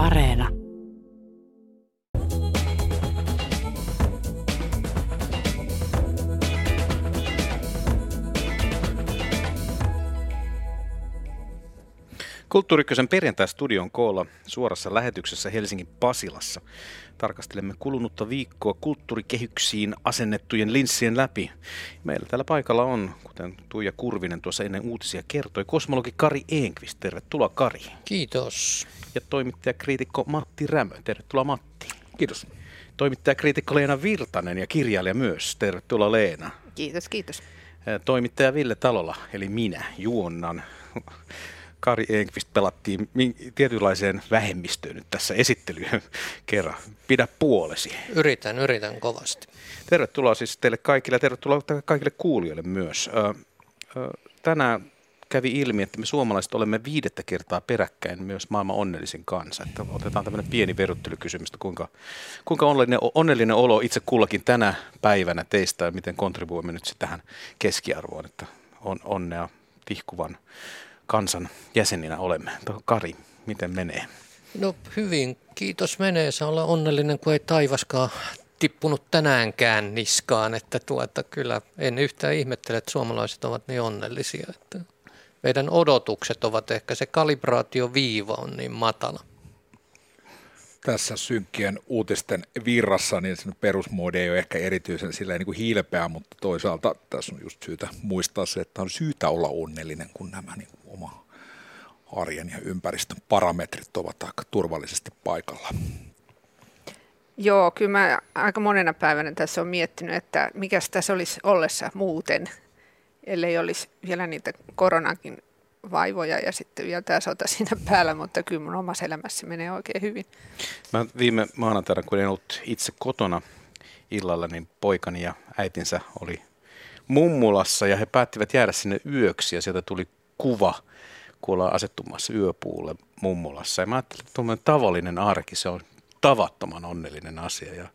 Areena. Kulttuurikkösen perjantai-studion koolla suorassa lähetyksessä Helsingin Pasilassa. Tarkastelemme kulunutta viikkoa kulttuurikehyksiin asennettujen linssien läpi. Meillä täällä paikalla on, kuten Tuija Kurvinen tuossa ennen uutisia kertoi, kosmologi Kari Enqvist. Tervetuloa Kari. Kiitos. Ja toimittajakriitikko Matti Rämö. Tervetuloa Matti. Kiitos. Toimittajakriitikko Leena Virtanen ja kirjailija myös. Tervetuloa Leena. Kiitos, kiitos. Toimittaja Ville Talola, eli minä, juonnan Kari Enqvist pelattiin tietynlaiseen vähemmistöön nyt tässä esittelyyn kerran. Pidä puolesi. Yritän, yritän kovasti. Tervetuloa siis teille kaikille ja tervetuloa kaikille kuulijoille myös. Tänään kävi ilmi, että me suomalaiset olemme viidettä kertaa peräkkäin myös maailman onnellisin kansa. Että otetaan tämmöinen pieni verottelykysymys, että kuinka, kuinka onnellinen, onnellinen olo itse kullakin tänä päivänä teistä ja miten kontribuoimme nyt tähän keskiarvoon, että on, onnea tihkuvan kansan jäseninä olemme. Kari, miten menee? No hyvin, kiitos menee. Saa olla onnellinen, kun ei taivaskaan tippunut tänäänkään niskaan, että tuota, kyllä en yhtään ihmettele, että suomalaiset ovat niin onnellisia. Että meidän odotukset ovat ehkä se kalibraatioviiva on niin matala. Tässä synkkien uutisten virrassa, niin sen perusmoodi ei ole ehkä erityisen sillä niin kuin hiilpeä, mutta toisaalta tässä on just syytä muistaa se, että on syytä olla onnellinen, kun nämä niin oma arjen ja ympäristön parametrit ovat aika turvallisesti paikalla. Joo, kyllä mä aika monena päivänä tässä on miettinyt, että mikä tässä olisi ollessa muuten, ellei olisi vielä niitä koronankin vaivoja ja sitten vielä tämä sota siinä päällä, mutta kyllä mun omassa elämässä menee oikein hyvin. Mä viime maanantaina, kun en ollut itse kotona illalla, niin poikani ja äitinsä oli mummulassa ja he päättivät jäädä sinne yöksi ja sieltä tuli kuva, kun ollaan asettumassa yöpuulle mummulassa. Ja mä ajattelin, että tavallinen arki, se on tavattoman onnellinen asia ja,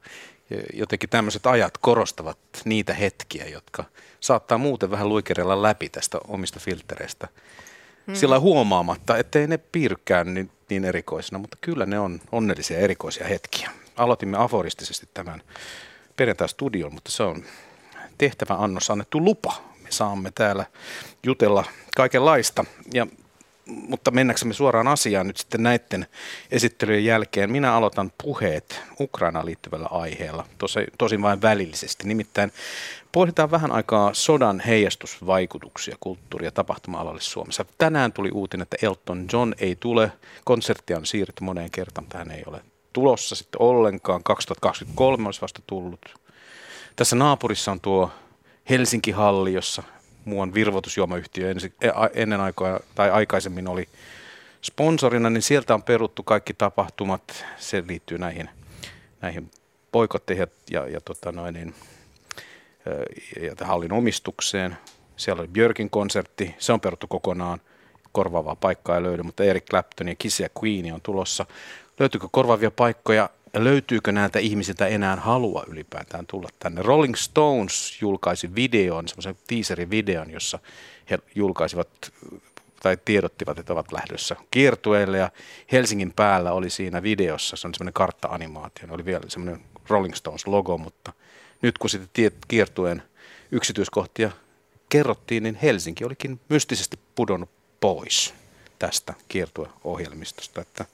jotenkin tämmöiset ajat korostavat niitä hetkiä, jotka saattaa muuten vähän luikerella läpi tästä omista filtereistä mm. sillä huomaamatta, ettei ne piirrykään niin, niin erikoisena, mutta kyllä ne on onnellisia erikoisia hetkiä. Aloitimme aforistisesti tämän perjantai-studion, mutta se on tehtävä annos annettu lupa. Me saamme täällä jutella kaikenlaista. Ja mutta mennäksemme suoraan asiaan nyt sitten näiden esittelyjen jälkeen, minä aloitan puheet Ukrainaan liittyvällä aiheella, tosi, tosin vain välillisesti. Nimittäin pohditaan vähän aikaa sodan heijastusvaikutuksia kulttuuri- ja tapahtuma-alalle Suomessa. Tänään tuli uutinen, että Elton John ei tule. Konserttia on siirretty moneen kertaan, mutta hän ei ole tulossa sitten ollenkaan. 2023 olisi vasta tullut. Tässä naapurissa on tuo Helsinki-halli, jossa muuan virvoitusjuomayhtiö ensi, e, ennen aikaa tai aikaisemmin oli sponsorina, niin sieltä on peruttu kaikki tapahtumat. Se liittyy näihin, näihin poikotteihin ja, ja, ja, tota noin, niin, ja hallin omistukseen. Siellä oli Björkin konsertti, se on peruttu kokonaan. Korvaavaa paikkaa ei löydy, mutta Eric Clapton ja Kiss ja Queen on tulossa. Löytyykö korvaavia paikkoja? Löytyykö näiltä ihmisiltä enää halua ylipäätään tulla tänne. Rolling Stones julkaisi videon, semmoisen teaserin videon, jossa he julkaisivat tai tiedottivat, että ovat lähdössä kiertueelle ja Helsingin päällä oli siinä videossa, se on semmoinen kartta-animaatio, oli vielä semmoinen Rolling Stones-logo, mutta nyt kun sitten kiertueen yksityiskohtia kerrottiin, niin Helsinki olikin mystisesti pudonnut pois tästä kiertueohjelmistosta, että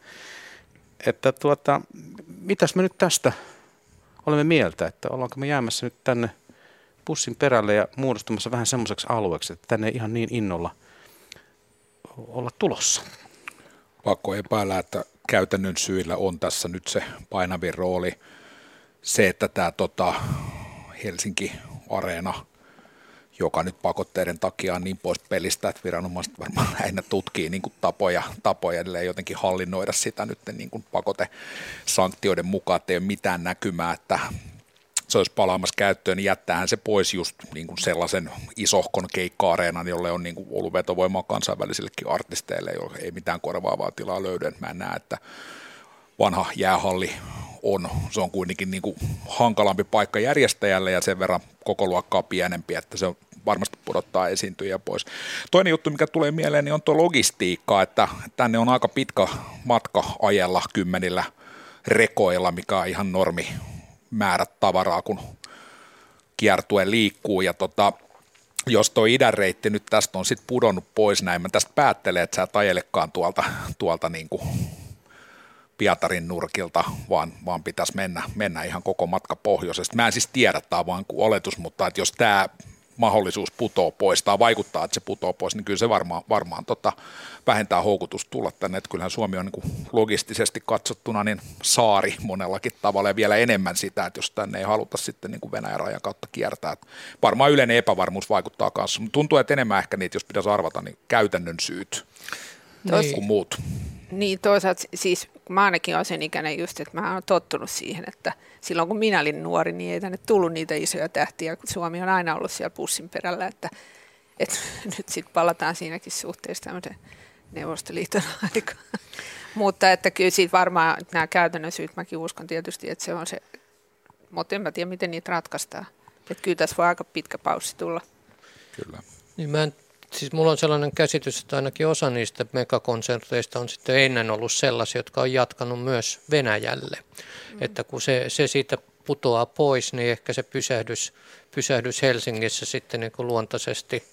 että tuota, mitäs me nyt tästä olemme mieltä, että ollaanko me jäämässä nyt tänne pussin perälle ja muodostumassa vähän semmoiseksi alueeksi, että tänne ei ihan niin innolla olla tulossa. Pakko epäillä, että käytännön syillä on tässä nyt se painavin rooli. Se, että tämä tota, Helsinki-areena – joka nyt pakotteiden takia on niin pois pelistä, että viranomaiset varmaan lähinnä tutkii niin kuin tapoja, tapoja edelleen jotenkin hallinnoida sitä nyt niin kuin pakotesanktioiden mukaan, että ei ole mitään näkymää, että se olisi palaamassa käyttöön, niin jättäähän se pois just niin kuin sellaisen isohkon keikka-areenan, jolle on niin kuin ollut vetovoimaa kansainvälisillekin artisteille, joille ei mitään korvaavaa tilaa löydy. Mä en näe, että vanha jäähalli on. Se on kuitenkin niin kuin hankalampi paikka järjestäjälle ja sen verran koko luokkaa pienempi, että se varmasti pudottaa esiintyjä pois. Toinen juttu, mikä tulee mieleen, niin on tuo logistiikka, että tänne on aika pitkä matka ajella kymmenillä rekoilla, mikä on ihan normi määrät tavaraa, kun kiertue liikkuu. Ja tota, jos tuo idän reitti nyt tästä on sitten pudonnut pois näin, mä tästä päättelen, että sä et ajelekaan tuolta, tuolta niin kuin Pietarin nurkilta, vaan, vaan pitäisi mennä, mennä ihan koko matka pohjoisesta. Mä en siis tiedä, tämä on vain oletus, mutta että jos tämä mahdollisuus putoo pois tai vaikuttaa, että se putoo pois, niin kyllä se varmaan, varmaan tota, vähentää houkutus tulla tänne. Että kyllähän Suomi on niin kuin logistisesti katsottuna niin saari monellakin tavalla ja vielä enemmän sitä, että jos tänne ei haluta sitten niin kuin Venäjän rajan kautta kiertää. Että varmaan yleinen epävarmuus vaikuttaa kanssa, mutta tuntuu, että enemmän ehkä niitä, jos pitäisi arvata, niin käytännön syyt niin. kuin muut. Niin toisaalta siis mä ainakin olen sen ikäinen just, että mä oon tottunut siihen, että silloin kun minä olin nuori, niin ei tänne tullut niitä isoja tähtiä, kun Suomi on aina ollut siellä pussin perällä, että, että nyt sitten palataan siinäkin suhteessa tämmöisen Neuvostoliiton aikaan. Mutta että kyllä siitä varmaan nämä käytännön syyt, mäkin uskon tietysti, että se on se, mutta en mä tiedä, miten niitä ratkaistaan. Että kyllä tässä voi aika pitkä paussi tulla. Kyllä. Niin mä en siis mulla on sellainen käsitys, että ainakin osa niistä megakonserteista on sitten ennen ollut sellaisia, jotka on jatkanut myös Venäjälle. Mm. Että kun se, se siitä putoaa pois, niin ehkä se pysähdys, pysähdys Helsingissä sitten niin kuin luontaisesti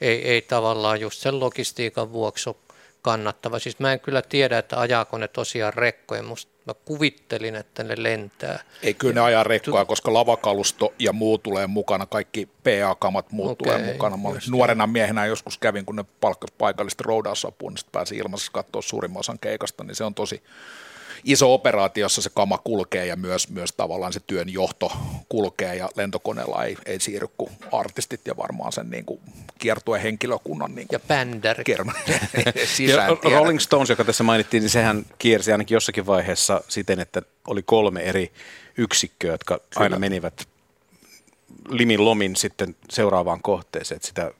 ei, ei tavallaan just sen logistiikan vuoksi ole kannattava. Siis mä en kyllä tiedä, että ajaako ne tosiaan rekkoja. Musta mä kuvittelin, että ne lentää. Ei kyllä ne ajaa rekkoa, koska lavakalusto ja muu tulee mukana, kaikki PA-kamat muut okay, tulee mukana. Mä nuorena miehenä joskus kävin, kun ne palkkasivat paikallista roudausapua, niin pääsi ilmassa katsoa suurimman osan keikasta, niin se on tosi, iso operaatio, jossa se kama kulkee ja myös, myös tavallaan se työn johto kulkee ja lentokoneella ei, ei siirry kuin artistit ja varmaan sen niin kuin kiertuen henkilökunnan niin kuin ja bändär. ja Rolling Stones, joka tässä mainittiin, niin sehän kiersi ainakin jossakin vaiheessa siten, että oli kolme eri yksikköä, jotka Kyllä. aina menivät limin lomin sitten seuraavaan kohteeseen, että sitä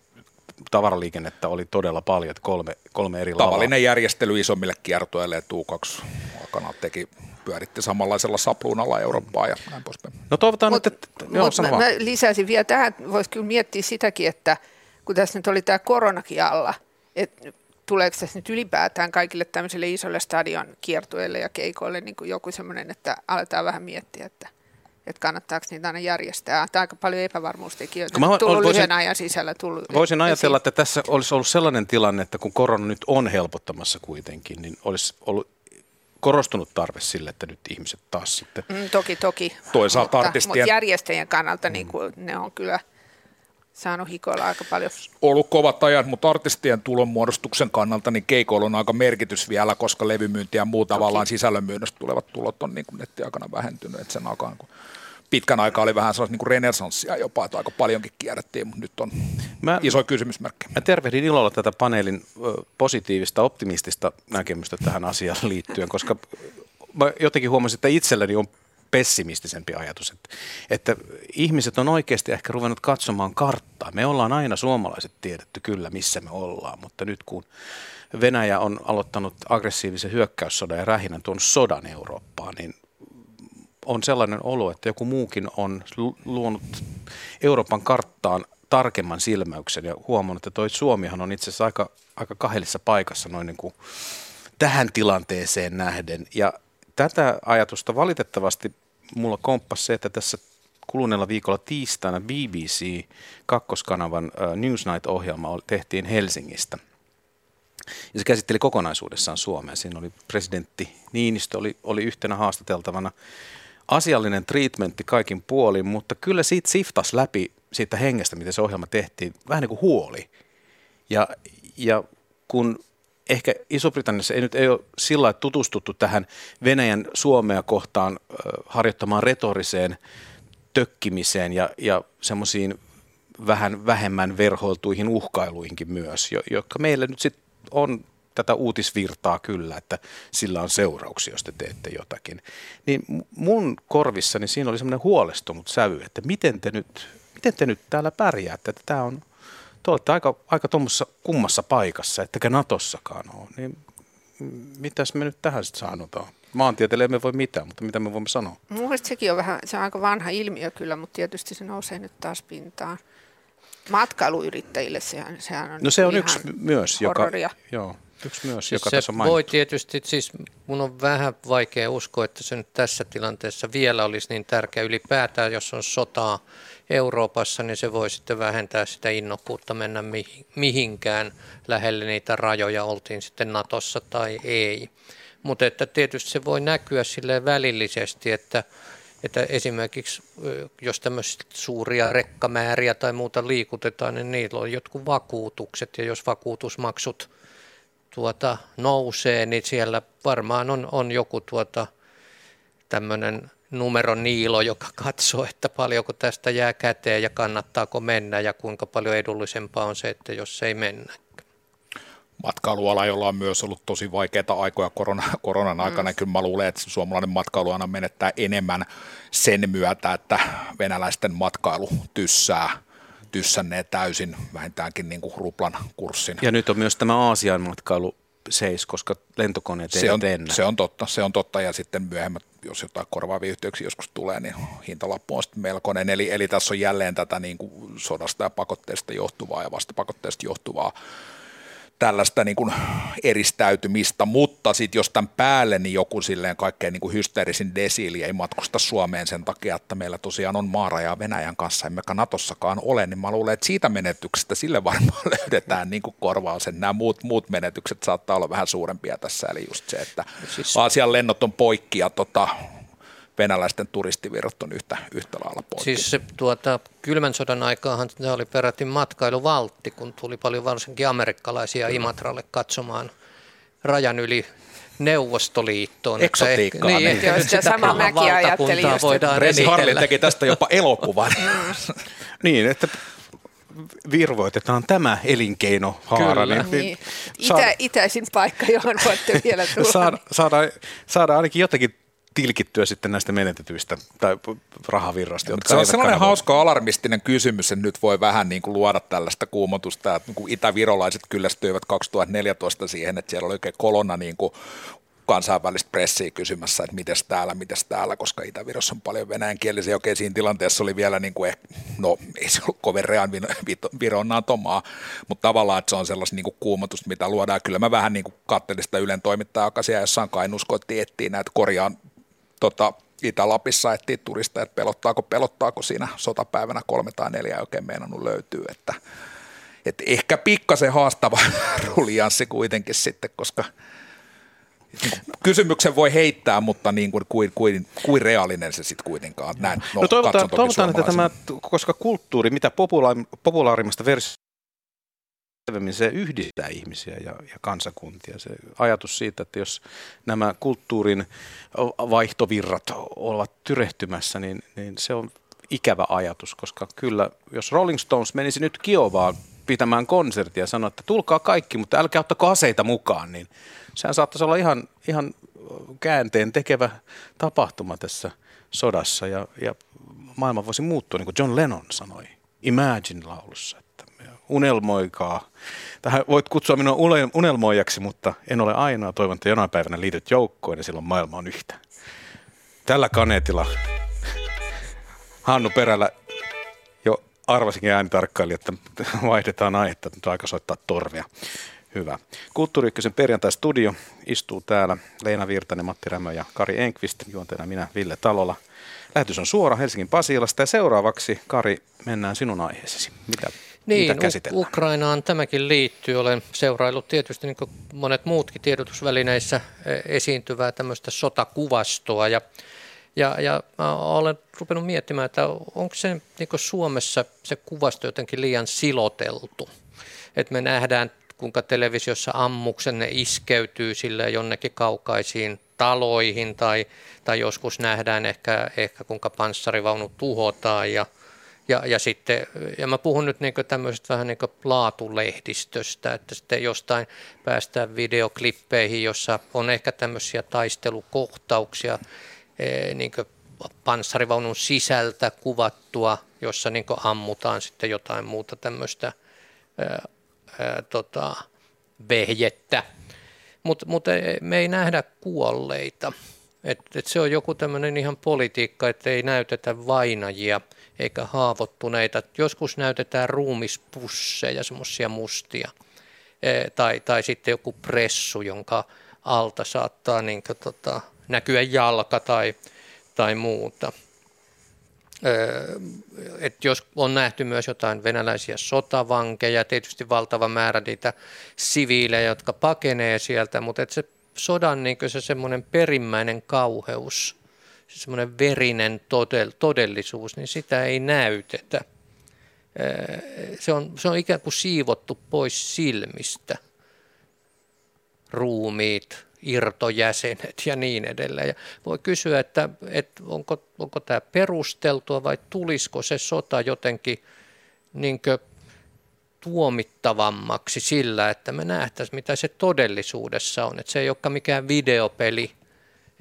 tavaraliikennettä oli todella paljon, että kolme, kolme eri Tavallinen lavaa. järjestely isommille kiertoille, että U2 aikana teki pyöritti samanlaisella sapluunalla Eurooppaa ja näin poispäin. No toivotaan mut, nyt, että... Joo, mä, mä lisäisin vielä tähän, voisi kyllä miettiä sitäkin, että kun tässä nyt oli tämä koronakin alla, että tuleeko tässä nyt ylipäätään kaikille tämmöisille isoille stadion kiertueille ja keikoille niin kuin joku semmoinen, että aletaan vähän miettiä, että että kannattaako niitä aina järjestää. Tämä aika paljon epävarmuustekijöitä mä tullut voisin, lyhyen ajan sisällä. Tullut voisin ajatella, että tässä olisi ollut sellainen tilanne, että kun korona nyt on helpottamassa kuitenkin, niin olisi ollut korostunut tarve sille, että nyt ihmiset taas sitten... Mm, toki, toki. Toisaalta mutta, artistien... mutta järjestäjien kannalta niin kuin, ne on kyllä saanut hikoilla aika paljon. Ollut kovat ajat, mutta artistien tulonmuodostuksen kannalta niin keikoilla on aika merkitys vielä, koska levymyynti ja muu tavallaan sisällönmyynnöstä tulevat tulot on niin kuin nettiaikana vähentynyt, että sen aikaan kun pitkän aikaa oli vähän sellaista niin renesanssia jopa, että aika paljonkin kierrettiin, mutta nyt on mä, iso kysymysmerkki. Mä tervehdin ilolla tätä paneelin positiivista, optimistista näkemystä tähän asiaan liittyen, koska mä jotenkin huomasin, että itselleni on pessimistisempi ajatus, että, että ihmiset on oikeasti ehkä ruvennut katsomaan karttaa. Me ollaan aina suomalaiset tiedetty kyllä, missä me ollaan, mutta nyt kun Venäjä on aloittanut aggressiivisen hyökkäyssodan ja rähinän tuon sodan Eurooppaan, niin on sellainen olo, että joku muukin on luonut Euroopan karttaan tarkemman silmäyksen ja huomannut, että toi Suomihan on itse asiassa aika, aika kahdessa paikassa noin niin kuin tähän tilanteeseen nähden. Ja tätä ajatusta valitettavasti mulla komppas se, että tässä kuluneella viikolla tiistaina BBC kakkoskanavan Newsnight-ohjelma tehtiin Helsingistä. Ja se käsitteli kokonaisuudessaan Suomea. Siinä oli presidentti Niinistö oli, oli yhtenä haastateltavana asiallinen treatmentti kaikin puolin, mutta kyllä siitä siftas läpi siitä hengestä, miten se ohjelma tehtiin, vähän niin kuin huoli. Ja, ja kun ehkä Iso-Britanniassa ei nyt ei ole sillä tutustuttu tähän Venäjän Suomea kohtaan harjoittamaan retoriseen tökkimiseen ja, ja semmoisiin vähän vähemmän verhoiltuihin uhkailuihinkin myös, jotka meille nyt sitten on tätä uutisvirtaa kyllä, että sillä on seurauksia, jos te teette jotakin. Niin mun korvissani siinä oli semmoinen huolestunut sävy, että miten te nyt, miten te nyt täällä pärjäätte, että tämä on, te olette aika, aika tuommoisessa kummassa paikassa, ettekä Natossakaan ole, niin mitäs me nyt tähän sitten sanotaan? Maantieteelle emme voi mitään, mutta mitä me voimme sanoa? Mielestäni sekin on vähän, se on aika vanha ilmiö kyllä, mutta tietysti se nousee nyt taas pintaan. matkailuyrittäjille sehän, sehän on No se on ihan yksi myös, joka, horroria. joo, yksi myös, Siis joka se tässä on voi tietysti, siis mun on vähän vaikea uskoa, että se nyt tässä tilanteessa vielä olisi niin tärkeä. Ylipäätään, jos on sotaa Euroopassa, niin se voi sitten vähentää sitä innokkuutta mennä mihin- mihinkään lähelle niitä rajoja, oltiin sitten Natossa tai ei. Mutta että tietysti se voi näkyä sille välillisesti, että, että esimerkiksi jos tämmöisiä suuria rekkamääriä tai muuta liikutetaan, niin niillä on jotkut vakuutukset. Ja jos vakuutusmaksut tuota, nousee, niin siellä varmaan on, on joku tuota, tämmöinen numero niilo, joka katsoo, että paljonko tästä jää käteen ja kannattaako mennä ja kuinka paljon edullisempaa on se, että jos ei mennä. matkailuala, jolla on myös ollut tosi vaikeita aikoja korona, koronan aikana. Mm. Kyllä mä luulen, että suomalainen matkailuala menettää enemmän sen myötä, että venäläisten matkailu tyssää, tyssänneet täysin vähintäänkin niin kuin ruplan kurssin. Ja nyt on myös tämä Aasian matkailu seis, koska lentokoneet se on, lennä. se on totta, se on totta ja sitten myöhemmät, jos jotain korvaavia yhteyksiä joskus tulee, niin hintalappu on sitten melkoinen. Eli, eli tässä on jälleen tätä niin kuin sodasta ja pakotteesta johtuvaa ja vastapakotteesta johtuvaa tällaista niin kuin eristäytymistä, mutta sitten jos tämän päälle niin joku silleen kaikkein niin kuin hysteerisin desiili ei matkusta Suomeen sen takia, että meillä tosiaan on maaraja Venäjän kanssa, emmekä Natossakaan ole, niin mä luulen, että siitä menetyksestä sille varmaan löydetään niin kuin korvaus. Nämä muut, muut menetykset saattaa olla vähän suurempia tässä, eli just se, että Siis- Aasian lennot on poikki ja tota, venäläisten turistivirrat on yhtä, yhtä lailla poikki. Siis se, tuota, kylmän sodan aikaahan se oli peräti matkailuvaltti, kun tuli paljon varsinkin amerikkalaisia Imatralle katsomaan rajan yli Neuvostoliittoon. Eksotiikkaa, Niin, niin. Joo, sitä samaa mäkin ajattelin just, voidaan Renni Harlin teki tästä jopa elokuvan. Niin, että virvoitetaan tämä elinkeinohaara. Kyllä. Niin. saada- Itä, itäisin paikka, johon voitte vielä tulla. saada, saada, saada ainakin jotenkin tilkittyä sitten näistä menetetyistä tai rahavirroista, jotka Se on sellainen kanavoidu. hauska alarmistinen kysymys, että nyt voi vähän niin kuin luoda tällaista kuumotusta, että kun itävirolaiset kyllästyivät 2014 siihen, että siellä oli oikein kolonna niin kuin kansainvälistä pressiä kysymässä, että mites täällä, mites täällä, koska Itä-Virossa on paljon venäjänkielisiä. Okei, siinä tilanteessa oli vielä, niin kuin, eh- no ei se ollut kovin rean Viron natomaa, mutta tavallaan, että se on sellaista niin kuin kuumotusta, mitä luodaan. Kyllä mä vähän niin kuin kattelin sitä Ylen toimittajaa, joka siellä jossain Kainuussa koitti etsiä näitä korjaan tota, Itä-Lapissa etsiä turisteja, että pelottaako, pelottaako siinä sotapäivänä kolme tai neljä ei oikein meinannut löytyy, että, että ehkä pikkasen haastava rulianssi kuitenkin sitten, koska kysymyksen voi heittää, mutta niin kuin, kuin, kuin, kuin reaalinen se sitten kuitenkaan. Näin, No, no toivotaan, toivotaan että tämä, koska kulttuuri, mitä popula- populaarimmasta versiosta selvemmin se yhdistää ihmisiä ja, ja kansakuntia. Se ajatus siitä, että jos nämä kulttuurin vaihtovirrat ovat tyrehtymässä, niin, niin se on ikävä ajatus, koska kyllä, jos Rolling Stones menisi nyt Kiovaan pitämään konserttia ja sanoa, että tulkaa kaikki, mutta älkää ottako aseita mukaan, niin sehän saattaisi olla ihan, ihan käänteen tekevä tapahtuma tässä sodassa ja, ja maailma voisi muuttua, niin kuin John Lennon sanoi Imagine-laulussa, unelmoikaa. Tähän voit kutsua minua une- unelmoijaksi, mutta en ole ainoa. Toivon, että jonain päivänä liityt joukkoon ja silloin maailma on yhtä. Tällä kaneetilla Hannu Perällä jo arvasinkin äänitarkkaili, että vaihdetaan aihetta, nyt aika soittaa torvia. Hyvä. Kulttuuri Ykkösen perjantai-studio istuu täällä Leena Virtanen, Matti Rämö ja Kari Enqvist, juonteena minä Ville Talola. Lähetys on suora Helsingin Pasilasta ja seuraavaksi, Kari, mennään sinun aiheesesi. Mitä, Niin? U- Ukrainaan tämäkin liittyy. Olen seuraillut tietysti niin kuin monet muutkin tiedotusvälineissä eh, esiintyvää tämmöistä sotakuvastoa ja, ja, ja olen rupenut miettimään, että onko se niin Suomessa se kuvasto jotenkin liian siloteltu. Että me nähdään, kuinka televisiossa ammuksen ne iskeytyy sille jonnekin kaukaisiin taloihin tai, tai joskus nähdään ehkä, ehkä kuinka panssarivaunu tuhotaan ja, ja, ja, sitten, ja mä puhun nyt niin tämmöisestä vähän niin laatulehdistöstä, että sitten jostain päästään videoklippeihin, jossa on ehkä tämmöisiä taistelukohtauksia niin panssarivaunun sisältä kuvattua, jossa niin ammutaan sitten jotain muuta tämmöistä ää, ää, tota, vehjettä. Mutta mut me ei nähdä kuolleita. Et, et se on joku tämmöinen ihan politiikka, että ei näytetä vainajia. Eikä haavoittuneita. Joskus näytetään ruumispusseja, semmoisia mustia, e, tai, tai sitten joku pressu, jonka alta saattaa niin kuin, tota, näkyä jalka tai, tai muuta. Et jos on nähty myös jotain venäläisiä sotavankeja, tietysti valtava määrä niitä siviilejä, jotka pakenee sieltä, mutta et se sodan niin se semmoinen perimmäinen kauheus, semmoinen verinen todellisuus, niin sitä ei näytetä. Se on, se on ikään kuin siivottu pois silmistä. Ruumiit, irtojäsenet ja niin edelleen. Ja voi kysyä, että, että onko, onko tämä perusteltua vai tulisiko se sota jotenkin niin tuomittavammaksi sillä, että me nähtäisiin, mitä se todellisuudessa on. Että se ei olekaan mikään videopeli,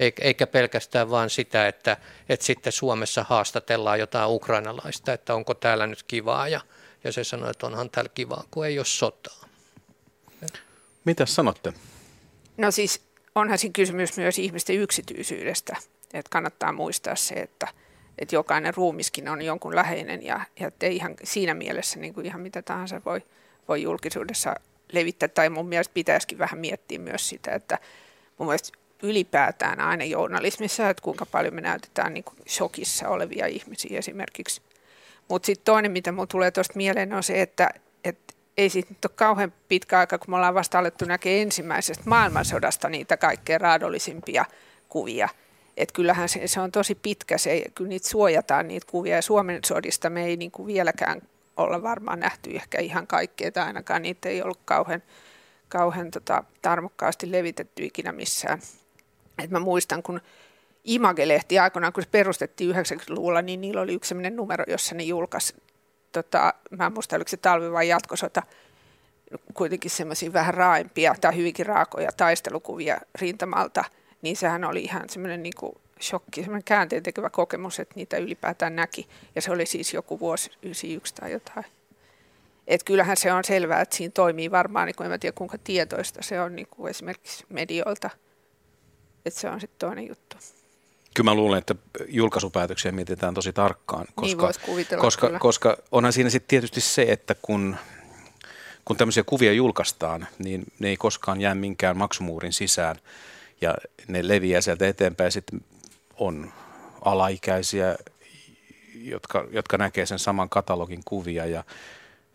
eikä pelkästään vaan sitä, että, että sitten Suomessa haastatellaan jotain ukrainalaista, että onko täällä nyt kivaa, ja, ja se sanoo, että onhan täällä kivaa, kun ei ole sotaa. Mitä sanotte? No siis onhan siinä kysymys myös ihmisten yksityisyydestä, että kannattaa muistaa se, että, että jokainen ruumiskin on jonkun läheinen ja, ja ei ihan siinä mielessä niin kuin ihan mitä tahansa voi, voi julkisuudessa levittää. Tai mun mielestä pitäisikin vähän miettiä myös sitä, että mun mielestä ylipäätään aina journalismissa, että kuinka paljon me näytetään niin kuin shokissa olevia ihmisiä esimerkiksi. Mutta sitten toinen, mitä mun tulee tuosta mieleen, on se, että, että ei siitä nyt ole kauhean pitkä aika, kun me ollaan vasta alettu näkemään ensimmäisestä maailmansodasta niitä kaikkein raadollisimpia kuvia. Et kyllähän se, se on tosi pitkä, se, kyllä niitä suojataan niitä kuvia ja Suomen sodista me ei niin kuin vieläkään olla varmaan nähty ehkä ihan kaikkea, tai ainakaan niitä ei ollut kauhean, kauhean tota, tarmokkaasti levitetty ikinä missään. Et mä muistan, kun Image-lehti aikoinaan, kun se perustettiin 90-luvulla, niin niillä oli yksi sellainen numero, jossa ne julkaisi tota, mä en muista oliko se talvi vai jatkosota, kuitenkin semmoisia vähän raaempia tai hyvinkin raakoja taistelukuvia rintamalta, niin sehän oli ihan semmoinen niin kuin shokki, semmoinen käänteen tekevä kokemus, että niitä ylipäätään näki. Ja se oli siis joku vuosi 91 tai jotain. Et kyllähän se on selvää, että siinä toimii varmaan, niin kuin en mä tiedä kuinka tietoista se on niin kuin esimerkiksi medioilta. Että se on sitten toinen juttu. Kyllä mä luulen, että julkaisupäätöksiä mietitään tosi tarkkaan, koska, niin koska, koska onhan siinä sitten tietysti se, että kun, kun tämmöisiä kuvia julkaistaan, niin ne ei koskaan jää minkään maksumuurin sisään ja ne leviää sieltä eteenpäin. Sitten on alaikäisiä, jotka, jotka näkee sen saman katalogin kuvia ja,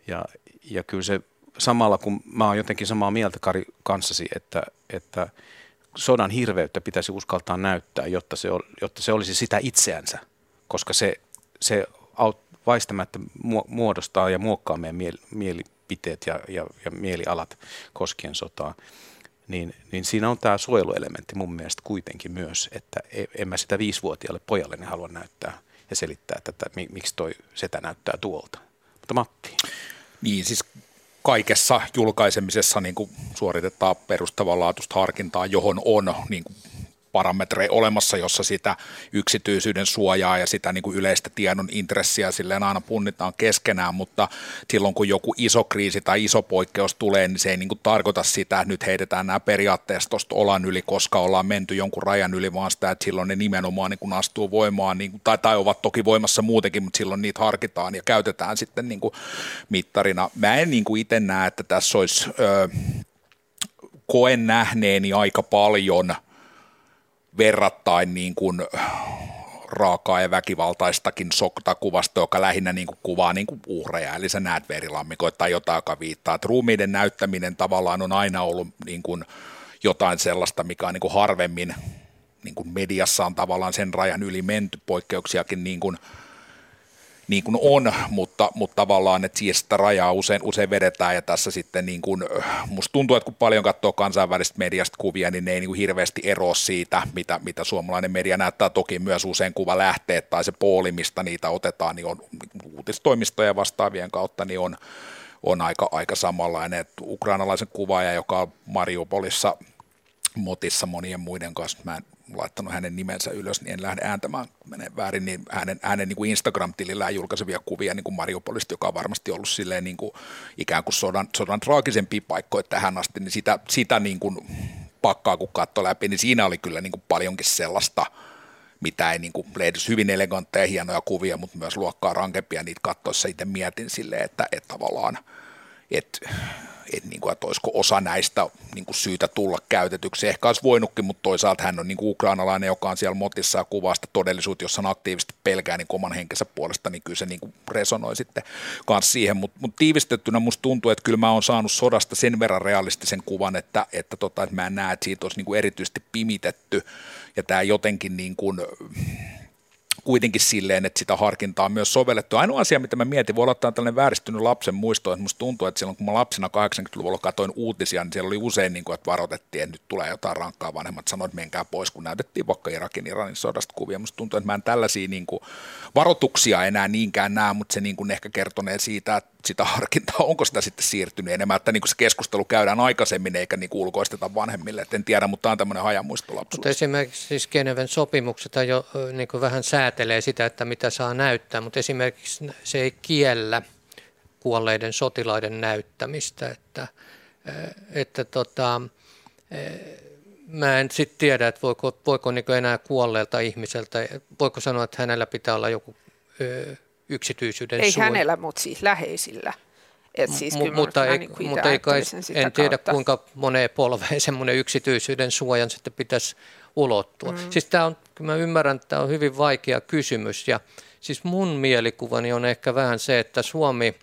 ja, ja kyllä se samalla, kun mä oon jotenkin samaa mieltä Kari kanssasi, että, että – sodan hirveyttä pitäisi uskaltaa näyttää, jotta se, jotta se olisi sitä itseänsä, koska se, se väistämättä muodostaa ja muokkaa meidän mielipiteet ja, ja, ja mielialat koskien sotaa. Niin, niin siinä on tämä suojeluelementti mun mielestä kuitenkin myös, että e, en mä sitä viisivuotiaalle pojalle ne halua näyttää ja selittää, että miksi toi setä näyttää tuolta. Mutta Matti. Niin, siis kaikessa julkaisemisessa niin kuin suoritetaan perustavanlaatuista harkintaa, johon on niin kuin parametreja olemassa, jossa sitä yksityisyyden suojaa ja sitä niin kuin yleistä tiedon intressiä silleen aina punnitaan keskenään, mutta silloin kun joku iso kriisi tai iso poikkeus tulee, niin se ei niin kuin tarkoita sitä, että nyt heitetään nämä periaatteessa tuosta olan yli, koska ollaan menty jonkun rajan yli, vaan sitä, että silloin ne nimenomaan niin kuin astuu voimaan, niin kuin, tai, tai ovat toki voimassa muutenkin, mutta silloin niitä harkitaan ja käytetään sitten niin kuin mittarina. Mä en niin kuin itse näe, että tässä olisi... Öö, koen nähneeni aika paljon – verrattain niin kuin raakaa ja väkivaltaistakin soktakuvasta, joka lähinnä niin kuin kuvaa niin kuin uhreja, eli sä näet verilammikoita tai jotain, joka viittaa. Että ruumiiden näyttäminen tavallaan on aina ollut niin kuin jotain sellaista, mikä on niin kuin harvemmin niin kuin mediassa on tavallaan sen rajan yli menty, poikkeuksiakin niin kuin – niin kuin on, mutta, mutta tavallaan, että siihen sitä rajaa usein, usein vedetään ja tässä sitten niin kuin, musta tuntuu, että kun paljon katsoo kansainvälistä mediasta kuvia, niin ne ei niin kuin hirveästi eroa siitä, mitä, mitä suomalainen media näyttää. Toki myös usein kuva lähtee tai se pooli, mistä niitä otetaan, niin on uutistoimistojen vastaavien kautta, niin on, on aika, aika samanlainen, että ukrainalaisen kuvaaja, joka on Mariupolissa motissa monien muiden kanssa, mä en laittanut hänen nimensä ylös, niin en lähde ääntämään, menee väärin, niin hänen, hänen niin kuin Instagram-tilillään julkaisevia kuvia niin kuin Mariupolista, joka on varmasti ollut silleen niin kuin ikään kuin sodan, sodan traagisempia paikkoja tähän asti, niin sitä, sitä niin kuin pakkaa kun katsoi läpi, niin siinä oli kyllä niin kuin paljonkin sellaista, mitä ei niin kuin, lehdys hyvin elegantteja hienoja kuvia, mutta myös luokkaa rankempia niitä katsoessa itse mietin silleen, että, että tavallaan, että että, niin kuin, että olisiko osa näistä niin kuin syytä tulla käytetyksi. Ehkä olisi voinutkin, mutta toisaalta hän on niin ukrainalainen, joka on siellä motissa ja kuvaa sitä todellisuutta, jossa on aktiivisesti pelkää niin oman henkensä puolesta, niin kyllä se niin kuin resonoi sitten kanssa siihen. Mutta mut tiivistettynä musta tuntuu, että kyllä mä oon saanut sodasta sen verran realistisen kuvan, että, että, tota, että mä en näe, että siitä olisi niin kuin erityisesti pimitetty ja tämä jotenkin niin kuin, kuitenkin silleen, että sitä harkintaa on myös sovellettu. Ainoa asia, mitä mä mietin, voi olla tällainen vääristynyt lapsen muisto, että musta tuntuu, että silloin kun mä lapsena 80-luvulla katsoin uutisia, niin siellä oli usein, niin kuin, että varoitettiin, että nyt tulee jotain rankkaa, vanhemmat sanoivat, että menkää pois, kun näytettiin vaikka Irakin Iranin sodasta kuvia. Musta tuntuu, että mä en tällaisia niin kuin, varoituksia enää niinkään näe, mutta se niin kuin ehkä kertonee siitä, että sitä harkintaa, onko sitä sitten siirtynyt enemmän, että niin kuin se keskustelu käydään aikaisemmin eikä niin ulkoisteta vanhemmille, että en tiedä, mutta tämä on tämmöinen hajamuisto Mutta esimerkiksi siis Geneven sopimukset jo niin kuin vähän säätelee sitä, että mitä saa näyttää, mutta esimerkiksi se ei kiellä kuolleiden sotilaiden näyttämistä, että, että tota, mä en sitten tiedä, että voiko, voiko niin enää kuolleelta ihmiseltä, voiko sanoa, että hänellä pitää olla joku yksityisyyden Ei suoja. hänellä, mutta siis läheisillä. Et siis M- mutta ei, niin mutta ei kai, en tiedä kautta. kuinka moneen polveen semmoinen yksityisyyden suojan sitten pitäisi ulottua. Mm. Siis tämä on, mä ymmärrän, että tämä on hyvin vaikea kysymys ja siis mun mielikuvani on ehkä vähän se, että Suomi,